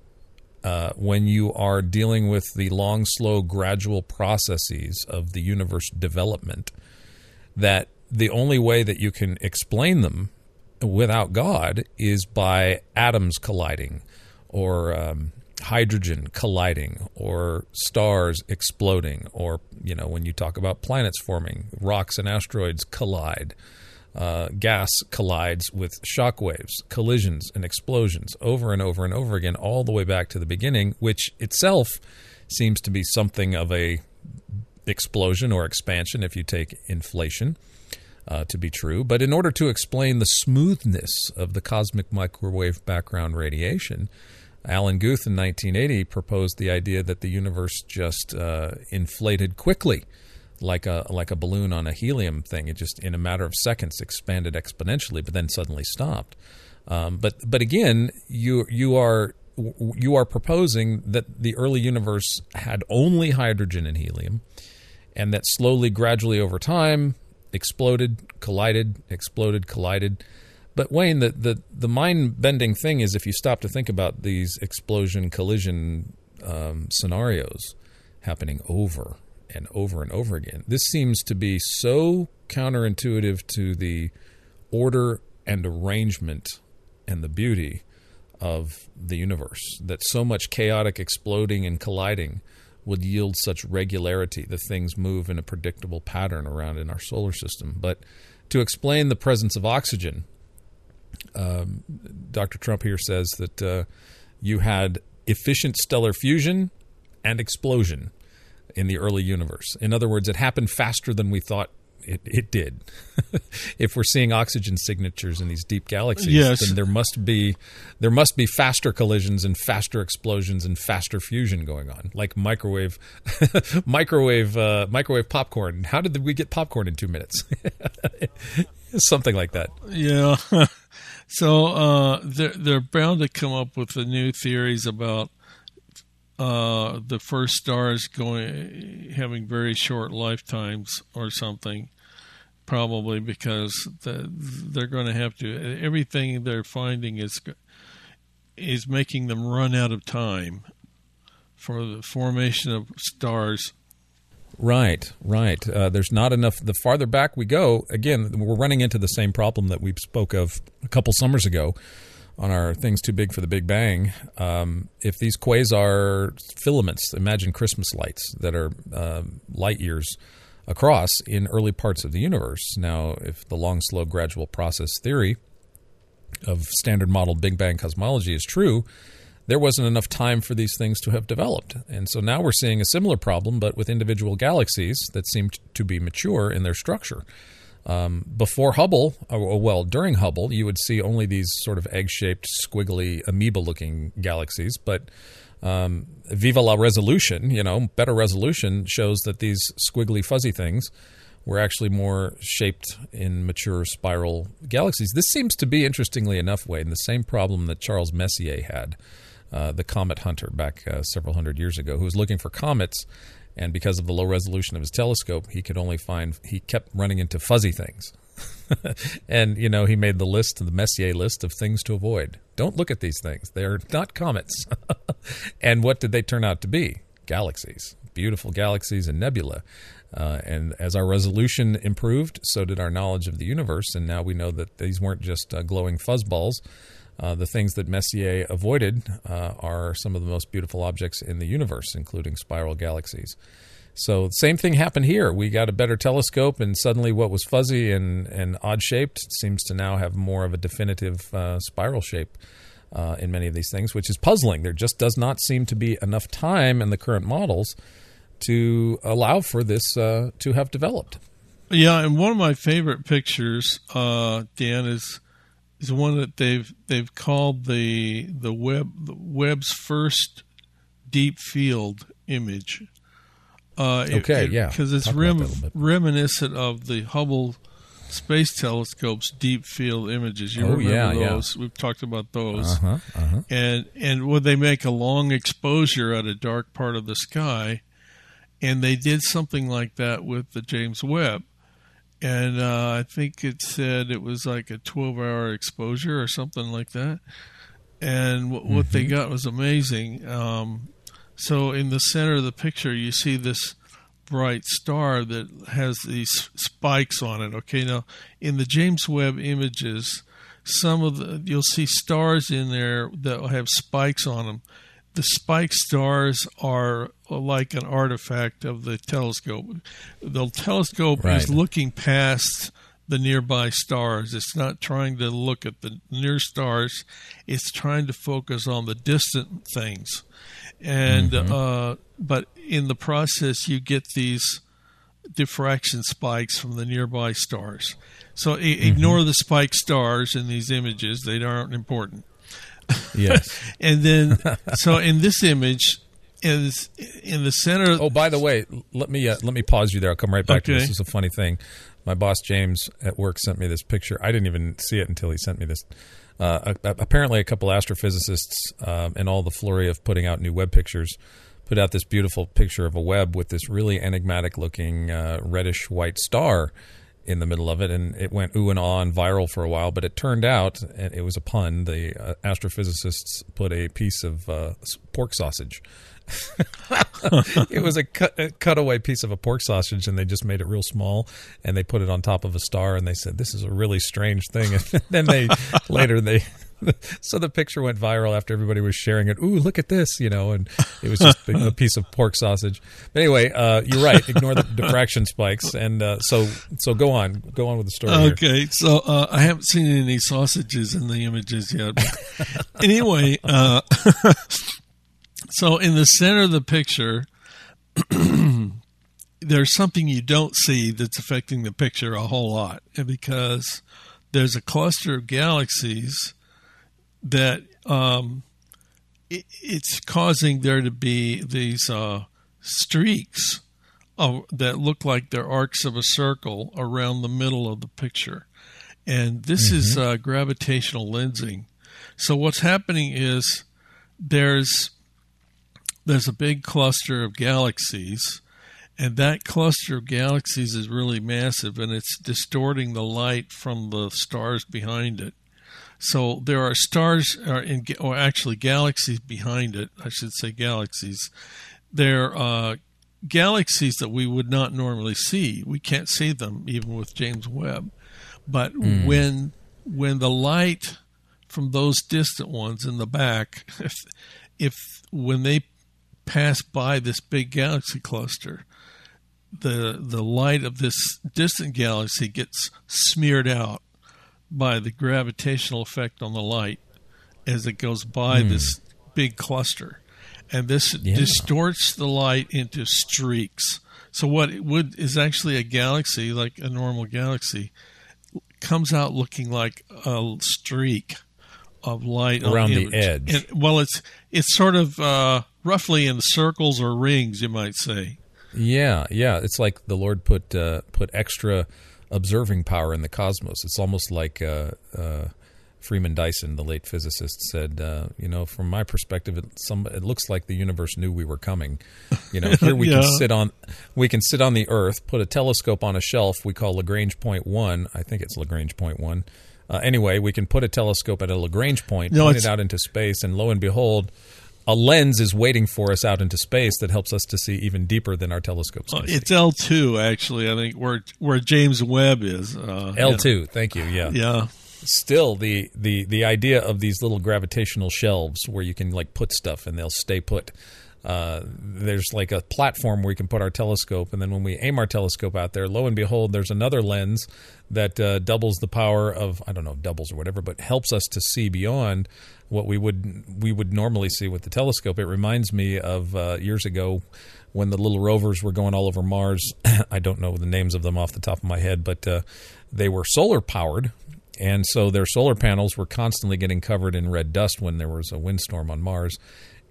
Uh, when you are dealing with the long, slow, gradual processes of the universe development, that the only way that you can explain them without God is by atoms colliding or um, hydrogen colliding or stars exploding or you know when you talk about planets forming rocks and asteroids collide uh, gas collides with shock waves collisions and explosions over and over and over again all the way back to the beginning which itself seems to be something of a explosion or expansion if you take inflation uh, to be true. But in order to explain the smoothness of the cosmic microwave background radiation, Alan Guth in 1980 proposed the idea that the universe just uh, inflated quickly, like a like a balloon on a helium thing. It just in a matter of seconds expanded exponentially, but then suddenly stopped. Um, but but again, you you are you are proposing that the early universe had only hydrogen and helium, and that slowly, gradually over time, exploded, collided, exploded, collided. But Wayne, the the, the mind bending thing is if you stop to think about these explosion collision um, scenarios happening over and over and over again, this seems to be so counterintuitive to the order and arrangement and the beauty of the universe that so much chaotic exploding and colliding would yield such regularity that things move in a predictable pattern around in our solar system. But to explain the presence of oxygen, um, Dr. Trump here says that uh, you had efficient stellar fusion and explosion in the early universe. In other words, it happened faster than we thought it, it did. if we're seeing oxygen signatures in these deep galaxies, yes. then there must be there must be faster collisions and faster explosions and faster fusion going on, like microwave microwave uh, microwave popcorn. How did we get popcorn in two minutes? Something like that. Yeah. So uh, they're they're bound to come up with the new theories about uh, the first stars going having very short lifetimes or something probably because the, they're going to have to everything they're finding is is making them run out of time for the formation of stars right right uh, there's not enough the farther back we go again we're running into the same problem that we spoke of a couple summers ago on our things too big for the big bang um, if these quasar filaments imagine christmas lights that are uh, light years across in early parts of the universe. Now, if the long, slow, gradual process theory of standard model Big Bang cosmology is true, there wasn't enough time for these things to have developed. And so now we're seeing a similar problem, but with individual galaxies that seem to be mature in their structure. Um, before Hubble, or well, during Hubble, you would see only these sort of egg shaped, squiggly, amoeba looking galaxies, but um, viva la resolution, you know, better resolution shows that these squiggly fuzzy things were actually more shaped in mature spiral galaxies. This seems to be, interestingly enough, Wayne, the same problem that Charles Messier had, uh, the comet hunter back uh, several hundred years ago, who was looking for comets. And because of the low resolution of his telescope, he could only find, he kept running into fuzzy things. and, you know, he made the list, the Messier list of things to avoid. Don't look at these things. They're not comets. and what did they turn out to be? Galaxies, beautiful galaxies and nebula. Uh, and as our resolution improved, so did our knowledge of the universe. And now we know that these weren't just uh, glowing fuzzballs. Uh, the things that Messier avoided uh, are some of the most beautiful objects in the universe, including spiral galaxies. So the same thing happened here. We got a better telescope, and suddenly what was fuzzy and, and odd shaped seems to now have more of a definitive uh, spiral shape uh, in many of these things, which is puzzling. There just does not seem to be enough time in the current models to allow for this uh, to have developed. Yeah, and one of my favorite pictures, Dan, is is one that they've they've called the the Webb the Webb's first deep field image uh, okay, it, yeah, because it's rem- reminiscent of the Hubble Space Telescope's deep field images. You oh, remember yeah, those? Yeah. We've talked about those. Uh-huh, uh-huh. And and when they make a long exposure at a dark part of the sky, and they did something like that with the James Webb. And uh, I think it said it was like a 12 hour exposure or something like that. And w- mm-hmm. what they mm-hmm. got was amazing. Um, so in the center of the picture, you see this bright star that has these spikes on it. Okay, now in the James Webb images, some of the you'll see stars in there that have spikes on them. The spike stars are like an artifact of the telescope. The telescope right. is looking past the nearby stars. It's not trying to look at the near stars. It's trying to focus on the distant things and mm-hmm. uh, but in the process you get these diffraction spikes from the nearby stars. So mm-hmm. ignore the spike stars in these images; they aren't important. Yes. and then, so in this image, is in the center. Oh, by the way, let me uh, let me pause you there. I'll come right back to Okay. this. This is a funny thing. My boss James at work sent me this picture. I didn't even see it until he sent me this. Uh, apparently, a couple astrophysicists um, in all the flurry of putting out new Webb pictures put out this beautiful picture of a web with this really enigmatic looking uh, reddish white star in the middle of it, and it went ooh and ah and viral for a while. But it turned out, and it was a pun. The uh, astrophysicists put a piece of uh, pork sausage it was a, cut, a cutaway piece of a pork sausage, and they just made it real small, and they put it on top of a star, and they said, "This is a really strange thing." And then they later they. So the picture went viral after everybody was sharing it. Ooh, look at this, you know, and it was just a piece of pork sausage. But anyway, uh, you're right. Ignore the diffraction spikes, and uh, so so go on, go on with the story. here. Okay, so uh, I haven't seen any sausages in the images yet. Anyway, uh, so in the center of the picture, there's something you don't see that's affecting the picture a whole lot, and because there's a cluster of galaxies that um, it, it's causing there to be these uh, streaks of, that look like they're arcs of a circle around the middle of the picture. And this is uh, gravitational lensing. So what's happening is there's there's a big cluster of galaxies, and that cluster of galaxies is really massive, and it's distorting the light from the stars behind it. So there are stars, or, in, or actually galaxies behind it. I should say galaxies. They're uh, galaxies that we would not normally see. We can't see them even with James Webb. But when when the light from those distant ones in the back, if if when they pass by this big galaxy cluster, the the light of this distant galaxy gets smeared out by the gravitational effect on the light as it goes by this big cluster, and this Yeah. distorts the light into streaks. So what it would is actually a galaxy, like a normal galaxy, comes out looking like a streak of light Around the edge. And, well, it's it's sort of uh, roughly in circles or rings, you might say. Yeah, yeah. It's like the Lord put uh, put extra observing power in the cosmos. It's almost like uh, uh, Freeman Dyson, the late physicist, said. Uh, you know, from my perspective, it, some it looks like the universe knew we were coming. You know, here we Yeah. can sit on we can sit on the Earth, put a telescope on a shelf we call Lagrange point one. I think it's Lagrange point one. Uh, anyway, we can put a telescope at a Lagrange point, No, point it out into space, and lo and behold. A lens is waiting for us out into space that helps us to see even deeper than our telescopes. See. it's L two actually. I think where where James Webb is. Uh, L two. Thank you. Yeah. Yeah. Still, the, the the idea of these little gravitational shelves where you can like put stuff and they'll stay put. Uh, there's like a platform where we can put our telescope, and then when we aim our telescope out there, lo and behold, there's another lens that uh, doubles the power of I don't know doubles or whatever, but helps us to see beyond what we would we would normally see with the telescope. It reminds me of uh, years ago when the little rovers were going all over Mars. I don't know the names of them off the top of my head, but uh, they were solar powered, and so their solar panels were constantly getting covered in red dust when there was a windstorm on Mars,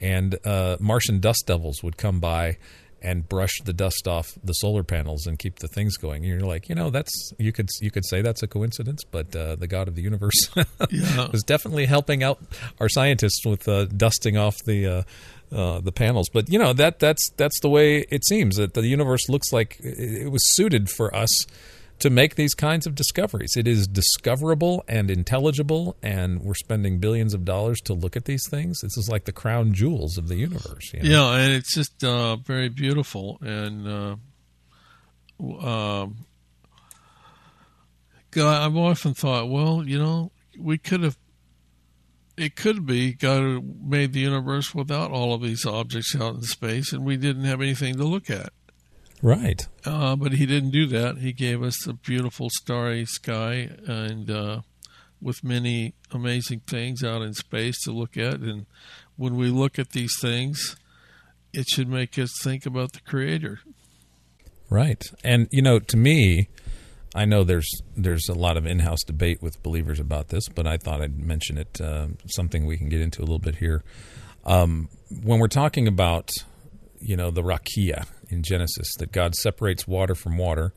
and uh, Martian dust devils would come by and brush the dust off the solar panels and keep the things going. And you're like, you know, that's you could you could say that's a coincidence, but uh, the God of the universe Yeah. was definitely helping out our scientists with uh, dusting off the. Uh, uh, the panels, but you know that that's that's the way it seems that the universe looks like it was suited for us to make these kinds of discoveries. It is discoverable and intelligible, and we're spending billions of dollars to look at these things. This is like the crown jewels of the universe. you know? Yeah, and it's just uh, very beautiful, and uh, um, God, I've often thought, well, you know, we could have. It could be God made the universe without all of these objects out in space, and we didn't have anything to look at. Right. Uh, but he didn't do that. He gave us a beautiful starry sky and uh, with many amazing things out in space to look at. And when we look at these things, it should make us think about the Creator. Right. And, you know, to me, I know there's there's a lot of in-house debate with believers about this, but I thought I'd mention it. Uh, something we can get into a little bit here. Um, when we're talking about, you know, the rakia in Genesis, that God separates water from water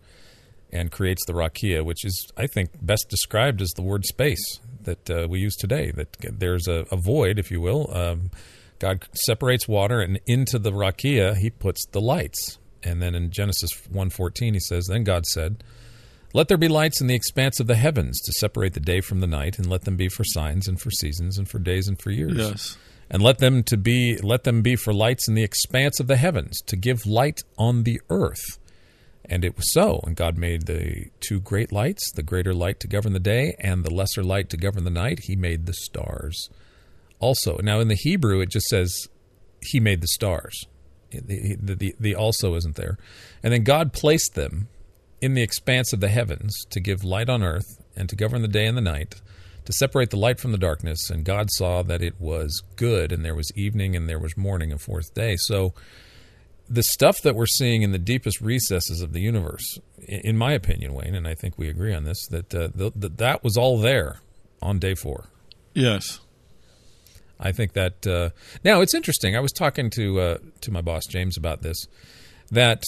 and creates the rakia, which is, I think, best described as the word space that uh, we use today. That there's a, a void, if you will. Um, God separates water, and into the rakia He puts the lights. And then in Genesis 1.14, He says, "Then God said." Let there be lights in the expanse of the heavens to separate the day from the night, and let them be for signs and for seasons and for days and for years. Yes. And let them to be let them be for lights in the expanse of the heavens, to give light on the earth. And it was so. And God made the two great lights, the greater light to govern the day, and the lesser light to govern the night. He made the stars. Also, now in the Hebrew, it just says He made the stars. The, the, the, the also isn't there. And then God placed them in the expanse of the heavens to give light on earth and to govern the day and the night, to separate the light from the darkness. And God saw that it was good, and there was evening and there was morning, a fourth day. So the stuff that we're seeing in the deepest recesses of the universe, in my opinion, Wayne, and I think we agree on this, that uh, the, the, that was all there on day four. Yes. I think that uh, now it's interesting. I was talking to uh, to my boss James about this. That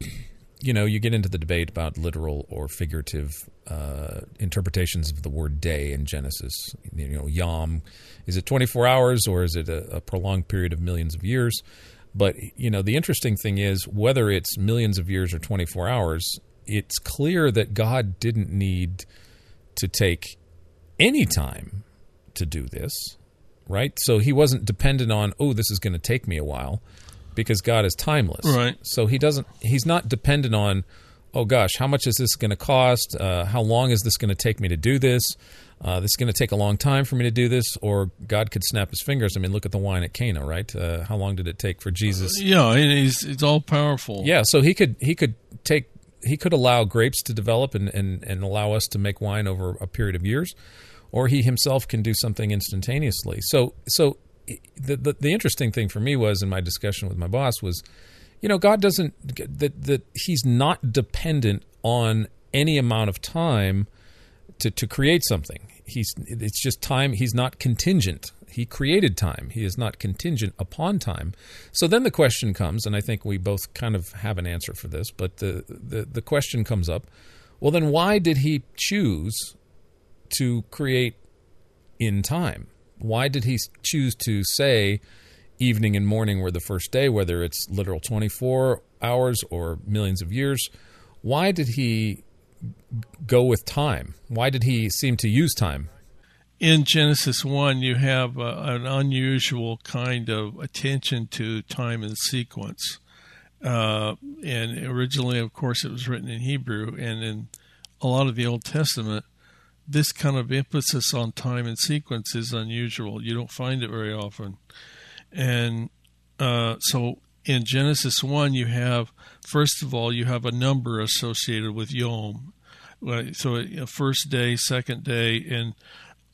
you know, you get into the debate about literal or figurative uh, interpretations of the word day in Genesis. You know, Yom, is it 24 hours or is it a, a, prolonged period of millions of years? But, you know, the interesting thing is whether it's millions of years or 24 hours, it's clear that God didn't need to take any time to do this, right? So he wasn't dependent on, oh, this is going to take me a while because God is timeless. Right. So he doesn't. He's not dependent on. Oh gosh, how much is this going to cost? Uh, how long is this going to take me to do this? Uh, this is going to take a long time for me to do this, or God could snap His fingers. I mean, look at the wine at Cana, right? Uh, how long did it take for Jesus? Yeah, he's it's all powerful. Yeah, so he could he could take he could allow grapes to develop and, and, and allow us to make wine over a period of years, or he himself can do something instantaneously. So so the, the, the interesting thing for me was in my discussion with my boss was, you know, God doesn't that that He's not dependent on any amount of time to to create something. He's it's just time. He's not contingent. He created time. He is not contingent upon time. So then the question comes, and I think we both kind of have an answer for this. But the the, the question comes up. Well, then why did He choose to create in time? why did he choose to say evening and morning were the first day, whether it's literal 24 hours or millions of years? Why did he go with time? Why did he seem to use time? In Genesis 1, you have uh, an unusual kind of attention to time and sequence. Uh, and originally, of course, it was written in Hebrew, and in a lot of the Old Testament, this kind of emphasis on time and sequence is unusual. You don't find it very often. And uh, so in Genesis 1, you have, first of all, you have a number associated with Yom. So first day, second day, and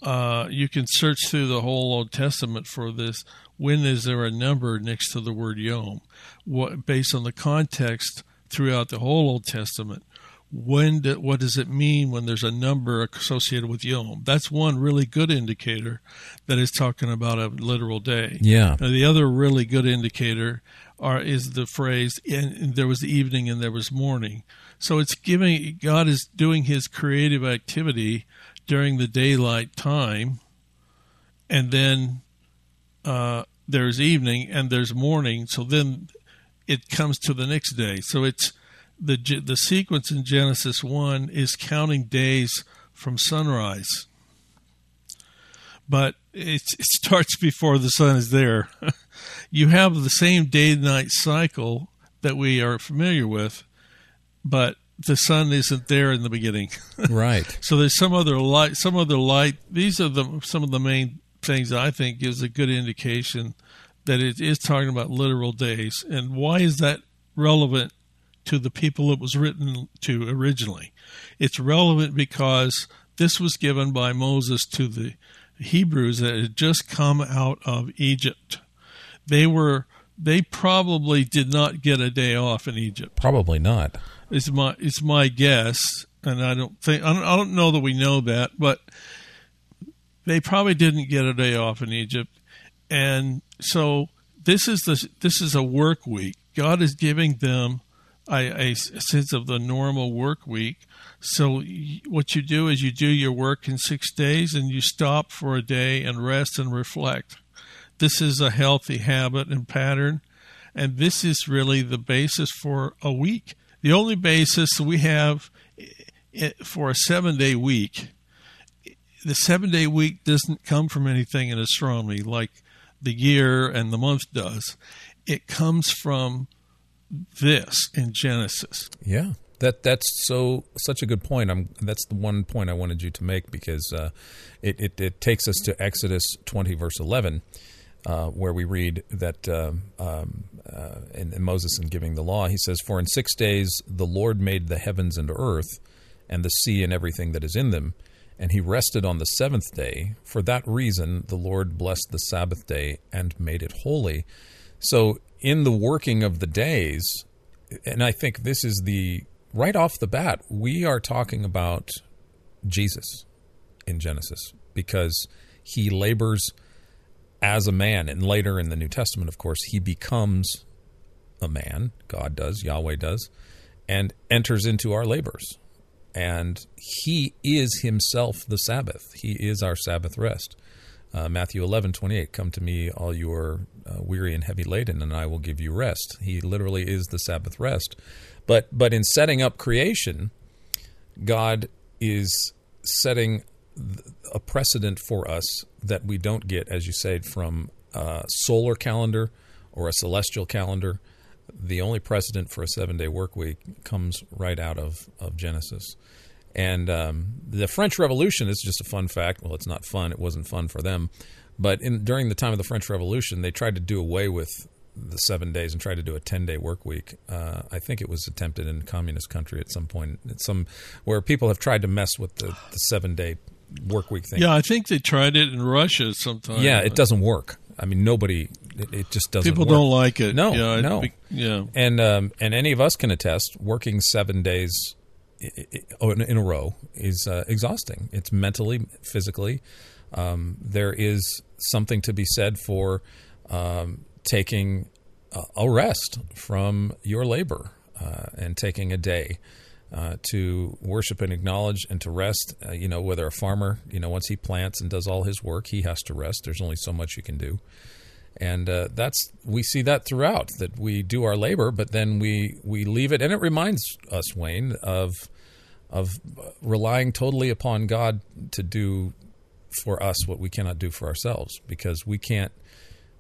uh, you can search through the whole Old Testament for this. When is there a number next to the word Yom? What, based on the context throughout the whole Old Testament, when do, what does it mean when there's a number associated with yom? That's one really good indicator that is talking about a literal day. Yeah. Now, the other really good indicator are is the phrase and there was evening and there was morning. So it's giving God is doing his creative activity during the daylight time and then uh, there's evening and there's morning. So then it comes to the next day. So it's the the sequence in Genesis one is counting days from sunrise, but it, it starts before the sun is there. you have the same day night cycle that we are familiar with, but the sun isn't there in the beginning. right. So there's some other light. Some other light. These are the some of the main things I think gives a good indication that it is talking about literal days. And why is that relevant to the people it was written to originally. It's relevant because this was given by Moses to the Hebrews that had just come out of Egypt. They were they probably did not get a day off in Egypt. Probably not. It's my it's my guess. and I don't think I don't, I don't know that we know that, but they probably didn't get a day off in Egypt, and so this is the this is a work week. God is giving them a, a sense of the normal work week. So what you do is you do your work in six days, and you stop for a day and rest and reflect. This is a healthy habit and pattern, and this is really the basis for a week. The only basis we have for a seven day week, the seven day week doesn't come from anything in astronomy like the year and the month does. It comes from this in Genesis. Yeah. That that's so such a good point. I'm that's the one point I wanted you to make because uh, it, it, it takes us to Exodus 20 verse 11, uh, where we read that uh, um, uh, in, in Moses in giving the law, he says, "For in six days the Lord made the heavens and earth, and the sea and everything that is in them, and he rested on the seventh day. For that reason the Lord blessed the Sabbath day and made it holy." So in the working of the days, and I think this is the right off the bat, we are talking about Jesus in Genesis because he labors as a man. And later in the New Testament, of course, he becomes a man. God does, Yahweh does, and enters into our labors. And he is himself the Sabbath. He is our Sabbath rest. Uh, Matthew 11, 28, come to me, all you are uh, weary and heavy laden, and I will give you rest. He literally is the Sabbath rest. But but in setting up creation, God is setting a precedent for us that we don't get, as you said, from a solar calendar or a celestial calendar. The only precedent for a seven day work week comes right out of, of Genesis. And um, the French Revolution is just a fun fact. Well, it's not fun. It wasn't fun for them. But in, during the time of the French Revolution, they tried to do away with the seven days and try to do a 10 day work week. Uh, I think it was attempted in a communist country at some point, at some where people have tried to mess with the, the seven day work week thing. Yeah, I think they tried it in Russia sometime. Yeah, it doesn't work. I mean, nobody. It, it just doesn't. Work. People work. don't like it. No, yeah, no. Be, yeah, and um, and any of us can attest. Working seven days in a row is uh, exhausting. It's mentally, physically. Um, there is something to be said for um, taking a rest from your labor uh, and taking a day uh, to worship and acknowledge and to rest. Uh, you know, whether a farmer, you know, once he plants and does all his work, he has to rest. There's only so much you can do. And uh, that's we see that throughout that we do our labor, but then we we leave it, and it reminds us, Wayne, of of relying totally upon God to do for us what we cannot do for ourselves, because we can't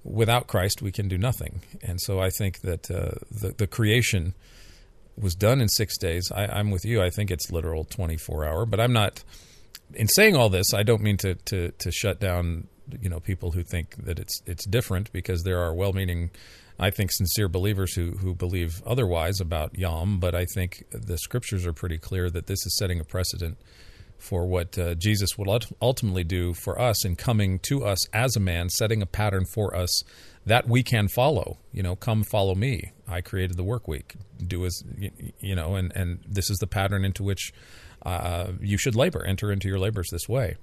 without Christ, we can do nothing. And so I think that uh, the, the creation was done in six days. I, I'm with you. I think it's literal 24 hour, but I'm not. In saying all this, I don't mean to, to, to shut down you know people who think that it's it's different because there are well-meaning, I think sincere believers who who believe otherwise about Yom. But I think the scriptures are pretty clear that this is setting a precedent for what uh, Jesus will ultimately do for us in coming to us as a man, setting a pattern for us that we can follow. You know, come follow me. I created the work week. Do as you know, and and this is the pattern into which uh, you should labor. Enter into your labors this way.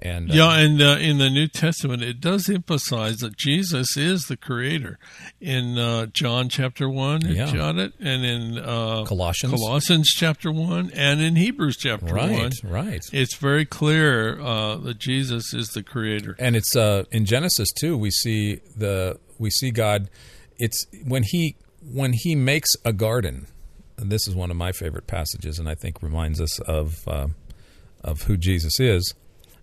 And uh, yeah, and uh, in the New Testament, it does emphasize that Jesus is the Creator. In uh, John chapter one, yeah. got it, and in uh, Colossians, Colossians chapter one, and in Hebrews chapter right, one, right. It's very clear uh, that Jesus is the Creator, and it's uh, in Genesis too. We see the we see God. It's when he when he makes a garden. And this is one of my favorite passages, and I think reminds us of of who Jesus is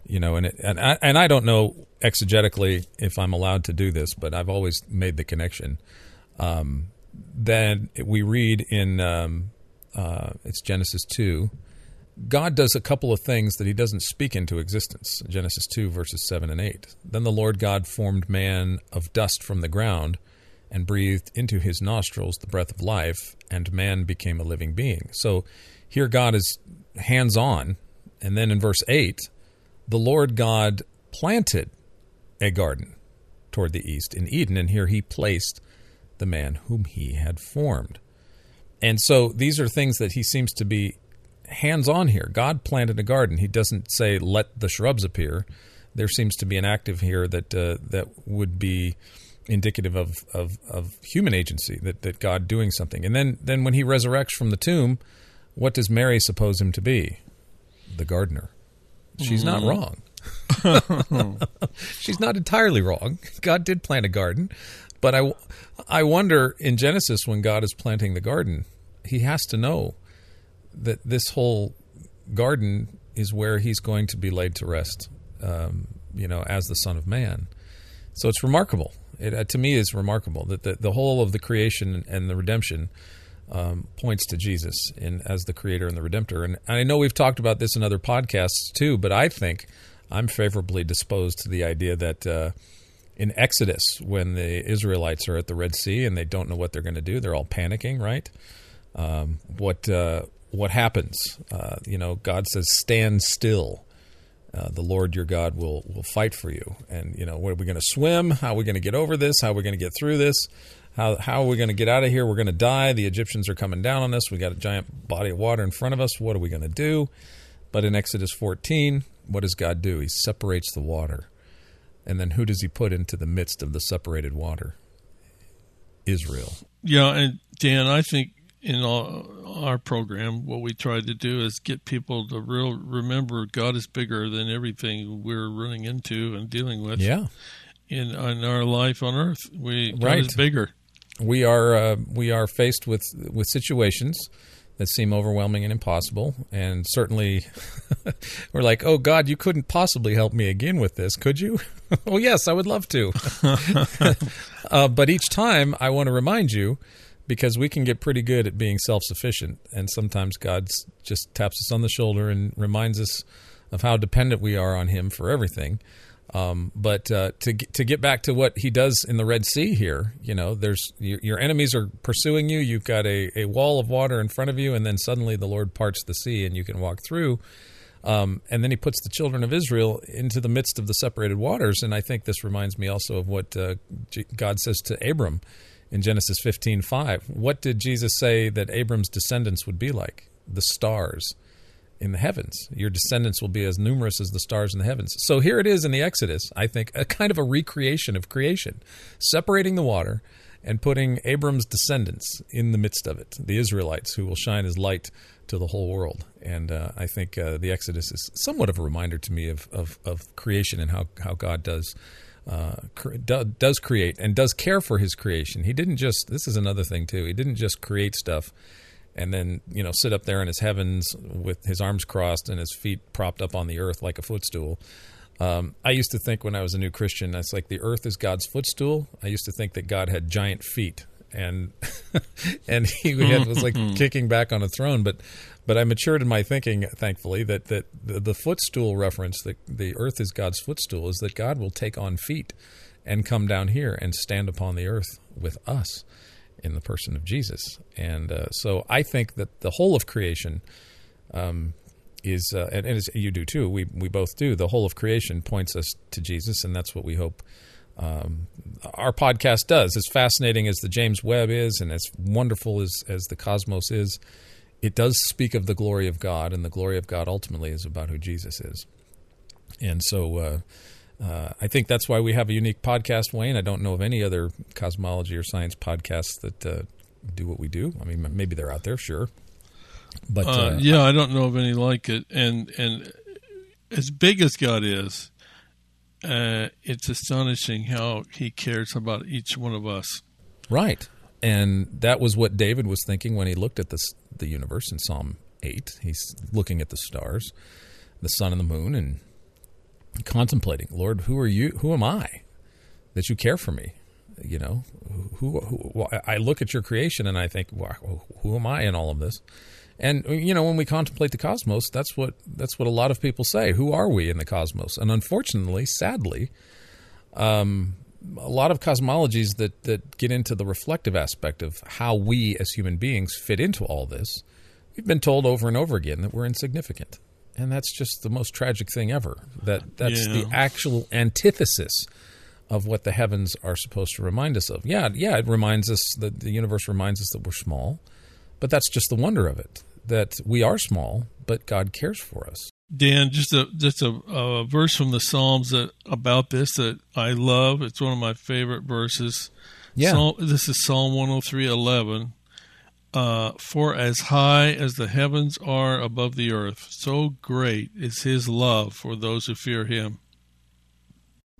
you know, and it, and I, and I don't know exegetically if I'm allowed to do this, but I've always made the connection. Um, then we read in um, uh, it's Genesis two. God does a couple of things that He doesn't speak into existence. Genesis two verses seven and eight. Then the Lord God formed man of dust from the ground, and breathed into his nostrils the breath of life, and man became a living being. So here God is hands on, and then in verse eight the Lord God planted a garden toward the east in Eden, and here he placed the man whom he had formed. And so these are things that he seems to be hands on here. God planted a garden. He doesn't say let the shrubs appear. There seems to be an active here that uh, that would be indicative of, of, of human agency, that, that God doing something. And then then when he resurrects from the tomb, what does Mary suppose him to be? The gardener. She's not wrong. She's not entirely wrong. God did plant a garden, but I, I wonder in Genesis when God is planting the garden, he has to know that this whole garden is where he's going to be laid to rest, um, you know, as the Son of Man. So it's remarkable. It, uh, to me, is remarkable that the, the whole of the creation and the redemption um, points to Jesus in as the Creator and the Redemptor. And I know we've talked about this in other podcasts too, but I think I'm favorably disposed to the idea that uh, in Exodus, when the Israelites are at the Red Sea and they don't know what they're going to do, they're all panicking, right? Um, what uh, what happens? Uh, you know, God says, "Stand still." Uh, the Lord your God will will fight for you. And you know, what are we going to swim? How are we going to get over this? How are we going to get through this? How how are we going to get out of here? We're going to die. The Egyptians are coming down on us. We got a giant body of water in front of us. What are we going to do? But in Exodus 14, what does God do? He separates the water. And then who does he put into the midst of the separated water? Israel. Yeah, and Dan, I think in our program, what we try to do is get people to real remember God is bigger than everything we're running into and dealing with. Yeah, in in our life on Earth, we God right. is bigger. We are uh, we are faced with with situations that seem overwhelming and impossible, and certainly we're like, oh God, you couldn't possibly help me again with this, could you? well, yes, I would love to. uh, but each time, I want to remind you because we can get pretty good at being self sufficient. And sometimes God just taps us on the shoulder and reminds us of how dependent we are on Him for everything. Um, but uh, to to get back to what He does in the Red Sea here, you know, there's your, your enemies are pursuing you. You've got a, a wall of water in front of you, and then suddenly the Lord parts the sea, and you can walk through. Um, and then he puts the children of Israel into the midst of the separated waters. And I think this reminds me also of what uh, God says to Abram in Genesis 15:5. What did Jesus say that Abram's descendants would be like? The stars in the heavens. Your descendants will be as numerous as the stars in the heavens. So here it is in the Exodus, I think, a kind of a recreation of creation, separating the water and putting Abram's descendants in the midst of it, the Israelites who will shine as light to the whole world. And uh, I think uh, the Exodus is somewhat of a reminder to me of, of, of creation and how, how God does uh, does create and does care for his creation. He didn't just. This is another thing too. He didn't just create stuff and then you know sit up there in his heavens with his arms crossed and his feet propped up on the earth like a footstool. Um, I used to think when I was a new Christian, that's like the earth is God's footstool. I used to think that God had giant feet and and he had, was like kicking back on a throne. But but I matured in my thinking, thankfully, that that the, the footstool reference, that the earth is God's footstool, is that God will take on feet and come down here and stand upon the earth with us in the person of Jesus. And uh, so I think that the whole of creation um, is, uh, and, and you do too. We we both do. The whole of creation points us to Jesus, and that's what we hope. Um, our podcast does. As fascinating as the James Webb is, and as wonderful as, as the cosmos is, it does speak of the glory of God, and the glory of God ultimately is about who Jesus is. And so uh, uh, I think that's why we have a unique podcast, Wayne. I don't know of any other cosmology or science podcasts that uh, do what we do. I mean, maybe they're out there, sure. But uh, uh, yeah, I don't know of any like it. And and as big as God is, uh, it's astonishing how He cares about each one of us. Right, and that was what David was thinking when he looked at the the universe in Psalm eight. He's looking at the stars, the sun and the moon, and contemplating, Lord, who are you? Who am I that you care for me? You know, who, who I look at your creation and I think, well, who am I in all of this? And you know, when we contemplate the cosmos, that's what that's what a lot of people say. Who are we in the cosmos? And unfortunately, sadly, um, a lot of cosmologies that that get into the reflective aspect of how we as human beings fit into all this, we've been told over and over again that we're insignificant and that's just the most tragic thing ever. That that's yeah. the actual antithesis of what the heavens are supposed to remind us of. Yeah, yeah, it reminds us that the universe reminds us that we're small, but that's just the wonder of it. that we are small, but God cares for us. Dan, just a just a, a verse from the Psalms that about this that I love. It's one of my favorite verses. Yeah. Psalm, this is Psalm one hundred three eleven. Uh, for as high as the heavens are above the earth, so great is His love for those who fear Him.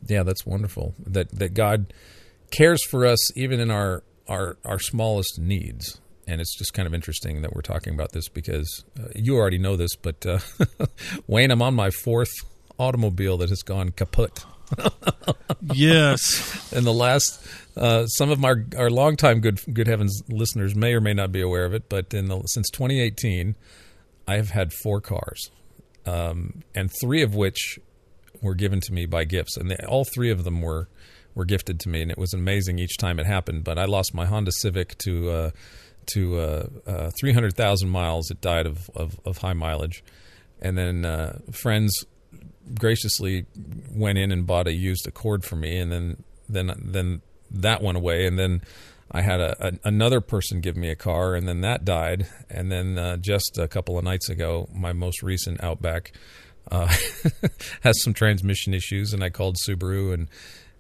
Yeah, that's wonderful. That that God cares for us even in our our our smallest needs. And it's just kind of interesting that we're talking about this because uh, you already know this, but uh, Wayne, I'm on my fourth automobile that has gone kaput. yes. And the last, uh, some of my our longtime good good heavens listeners may or may not be aware of it, but in the, since 2018, I have had four cars, um, and three of which were given to me by gifts, and they, all three of them were were gifted to me, and it was amazing each time it happened. But I lost my Honda Civic to uh, to uh, uh, 300,000 miles. It died of, of, of high mileage, and then uh, friends graciously went in and bought a used Accord for me, and then then then that went away, and then. I had a, a, another person give me a car, and then that died. And then uh, just a couple of nights ago, my most recent Outback uh, has some transmission issues, and I called Subaru, and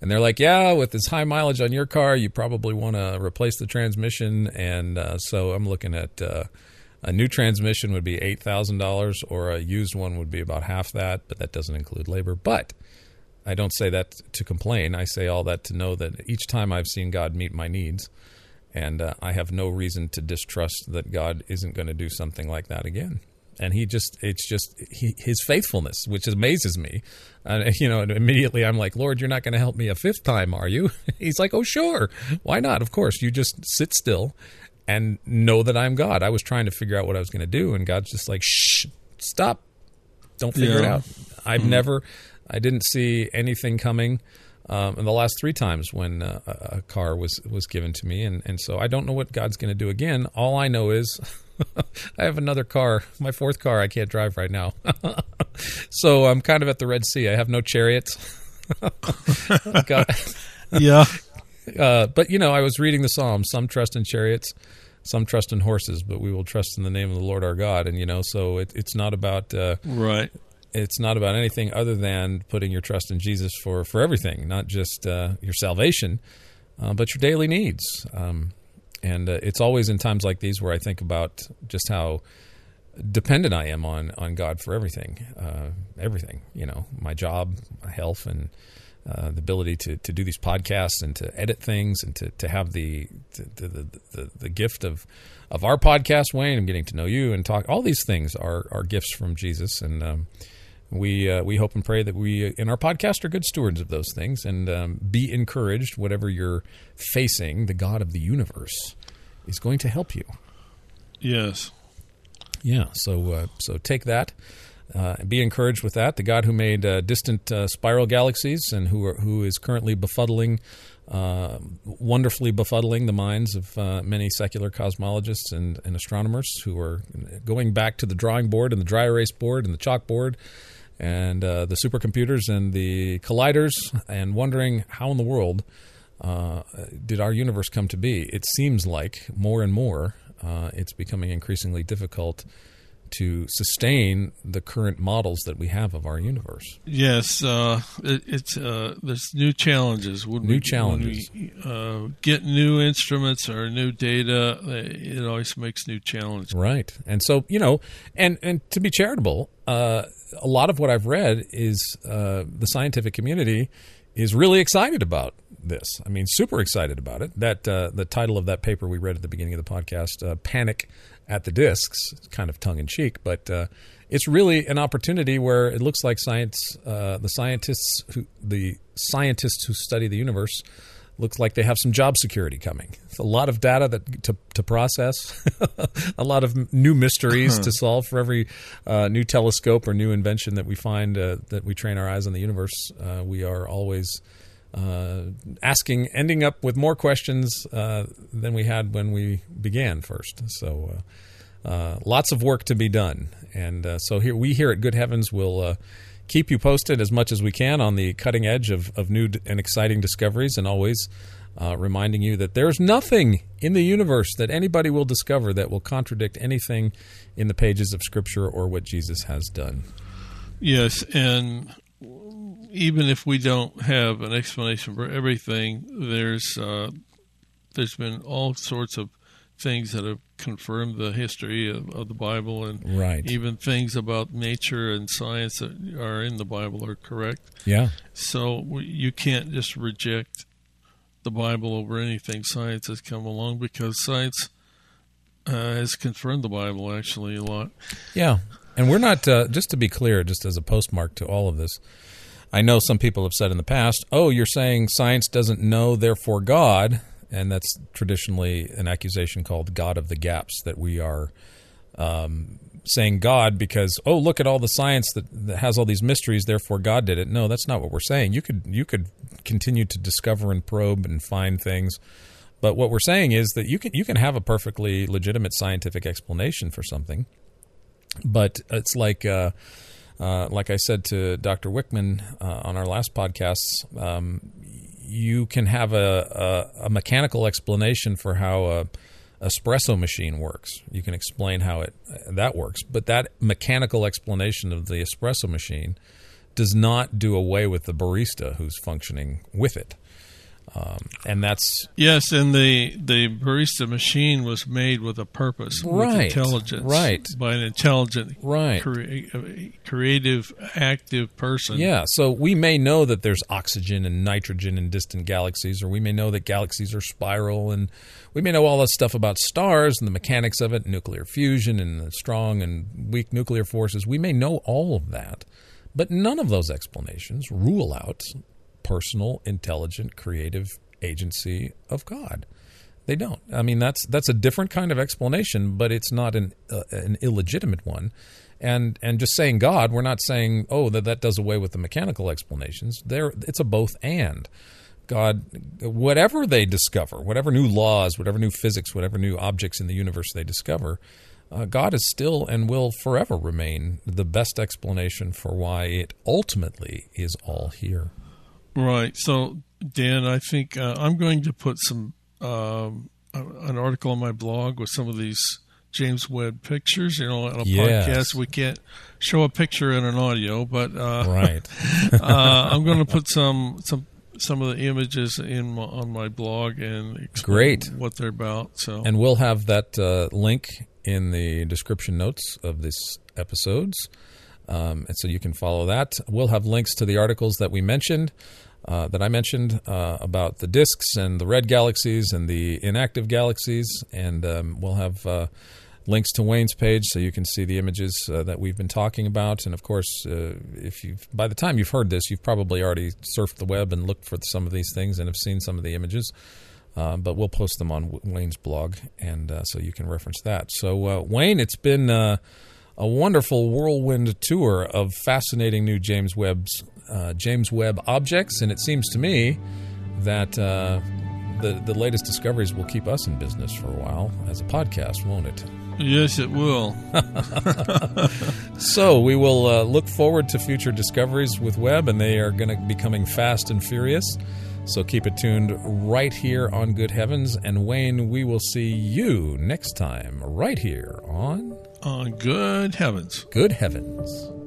and they're like, "Yeah, with this high mileage on your car, you probably want to replace the transmission." And uh, so I'm looking at uh, a new transmission would be eight thousand dollars, or a used one would be about half that, but that doesn't include labor. But I don't say that to complain. I say all that to know that each time I've seen God meet my needs, and uh, I have no reason to distrust that God isn't going to do something like that again. And he just, it's just he, his faithfulness, which amazes me. Uh, you know, and immediately I'm like, Lord, you're not going to help me a fifth time, are you? He's like, Oh, sure. Why not? Of course. You just sit still and know that I'm God. I was trying to figure out what I was going to do, and God's just like, Shh, stop. Don't figure it out. I've never, I didn't see anything coming. Um, in the last three times when uh, a a car was was given to me, and and so I don't know what God's going to do again. All I know is I have another car, my fourth car. I can't drive right now, so I'm kind of at the Red Sea. I have no chariots. God, Yeah. Uh, but you know, I was reading the Psalms. Some trust in chariots, some trust in horses, but we will trust in the name of the Lord our God. And you know, so it, it's not about. Uh, Right. it's not about anything other than putting your trust in Jesus for for everything, not just uh, your salvation, uh, but your daily needs. Um, and uh, it's always in times like these where I think about just how dependent I am on on God for everything, uh, everything. You know, my job, my health, and uh, the ability to, to do these podcasts and to edit things and to, to have the the, the, the the gift of of our podcast, Wayne, and getting to know you and talk. All these things are are gifts from Jesus, and um, we uh, we hope and pray that we in our podcast are good stewards of those things and um, be encouraged. Whatever you're facing, the God of the universe is going to help you. Yes. Yeah. So uh, so take that. Uh, be encouraged with that. The God who made uh, distant uh, spiral galaxies and who are, who is currently befuddling, uh, wonderfully befuddling the minds of uh, many secular cosmologists and, and astronomers who are going back to the drawing board and the dry erase board and the chalkboard and uh, the supercomputers and the colliders and wondering how in the world did our universe come to be. It seems like more and more it's becoming increasingly difficult to sustain the current models that we have of our universe. Yes, uh, it, it's uh, there's new challenges. When New we, challenges. When we, uh, get new instruments or new data, it always makes new challenges. Right. And so, you know, and, and to be charitable, uh, a lot of what I've read is uh, the scientific community is really excited about this. I mean, super excited about it. That uh, the title of that paper we read at the beginning of the podcast, uh, "Panic at the discs. it's kind of tongue in cheek, but uh, it's really an opportunity where it looks like science, uh, the scientists who the scientists who study the universe looks like they have some job security coming. It's a lot of data that to, to process, a lot of new mysteries to solve for every uh, new telescope or new invention that we find uh, that we train our eyes on the universe. Uh, we are always asking, ending up with more questions uh, than we had when we began first. So. Uh, uh, lots of work to be done, and uh, so here we here at Good Heavens will uh, keep you posted as much as we can on the cutting edge of, of new and exciting discoveries, and always uh, reminding you that there's nothing in the universe that anybody will discover that will contradict anything in the pages of Scripture or what Jesus has done. Yes, and even if we don't have an explanation for everything, there's uh, there's been all sorts of things that have confirmed the history of, of, the Bible, and right. even things about nature and science that are in the Bible are correct. Yeah. So we, you can't just reject the Bible over anything science has come along because science uh, has confirmed the Bible actually a lot. Yeah, and we're not uh, just to be clear, just as a postmark to all of this. I know some people have said in the past, "Oh, you're saying science doesn't know, therefore God." and that's traditionally an accusation called God of the gaps that we are um, saying God because oh look at all the science that, that has all these mysteries therefore God did it. No, that's not what we're saying. You could you could continue to discover and probe and find things, but what we're saying is that you can you can have a perfectly legitimate scientific explanation for something, but it's like. Uh, uh, like I said to Dr. Wickman uh, on our last podcast, um, you can have a, a, a mechanical explanation for how a espresso machine works. You can explain how it that works, but that mechanical explanation of the espresso machine does not do away with the barista who's functioning with it. Um, and that's yes, and the the barista machine was made with a purpose, right, with intelligence, right, by an intelligent, right, crea- creative, active person. Yeah, so we may know that there's oxygen and nitrogen in distant galaxies, or we may know that galaxies are spiral, and we may know all that stuff about stars and the mechanics of it, nuclear fusion and the strong and weak nuclear forces. We may know all of that, but none of those explanations rule out personal, intelligent, creative agency of God. They don't. I mean, that's that's a different kind of explanation, but it's not an uh, an illegitimate one. And and just saying God, we're not saying oh that that does away with the mechanical explanations. There, it's a both and. God, whatever they discover, whatever new laws, whatever new physics, whatever new objects in the universe they discover, uh, God is still and will forever remain the best explanation for why it ultimately is all here. Right. So, Dan, I think uh, I'm going to put some um, an article on my blog with some of these James Webb pictures. You know, on a yes. podcast we can't show a picture in an audio, but uh, right. uh, I'm going to put some some some of the images in my, on my blog and explain Great. what they're about. So, and we'll have that uh, link in the description notes of this episodes. Um, and so you can follow that. We'll have links to the articles that we mentioned, uh, that I mentioned uh, about the disks and the red galaxies and the inactive galaxies, and um, we'll have uh, links to Wayne's page so you can see the images uh, that we've been talking about. And of course, uh, if you by the time you've heard this, you've probably already surfed the web and looked for some of these things and have seen some of the images. Uh, but we'll post them on Wayne's blog, and so you can reference that. So, Wayne, it's been a wonderful whirlwind tour of fascinating new James Webb's uh, James Webb objects, and it seems to me that uh, the the latest discoveries will keep us in business for a while as a podcast, won't it? Yes, it will. so we will uh, look forward to future discoveries with Webb, and they are going to be coming fast and furious. So keep it tuned right here on Good Heavens. And Wayne, we will see you next time right here on on Good Heavens. Good Heavens.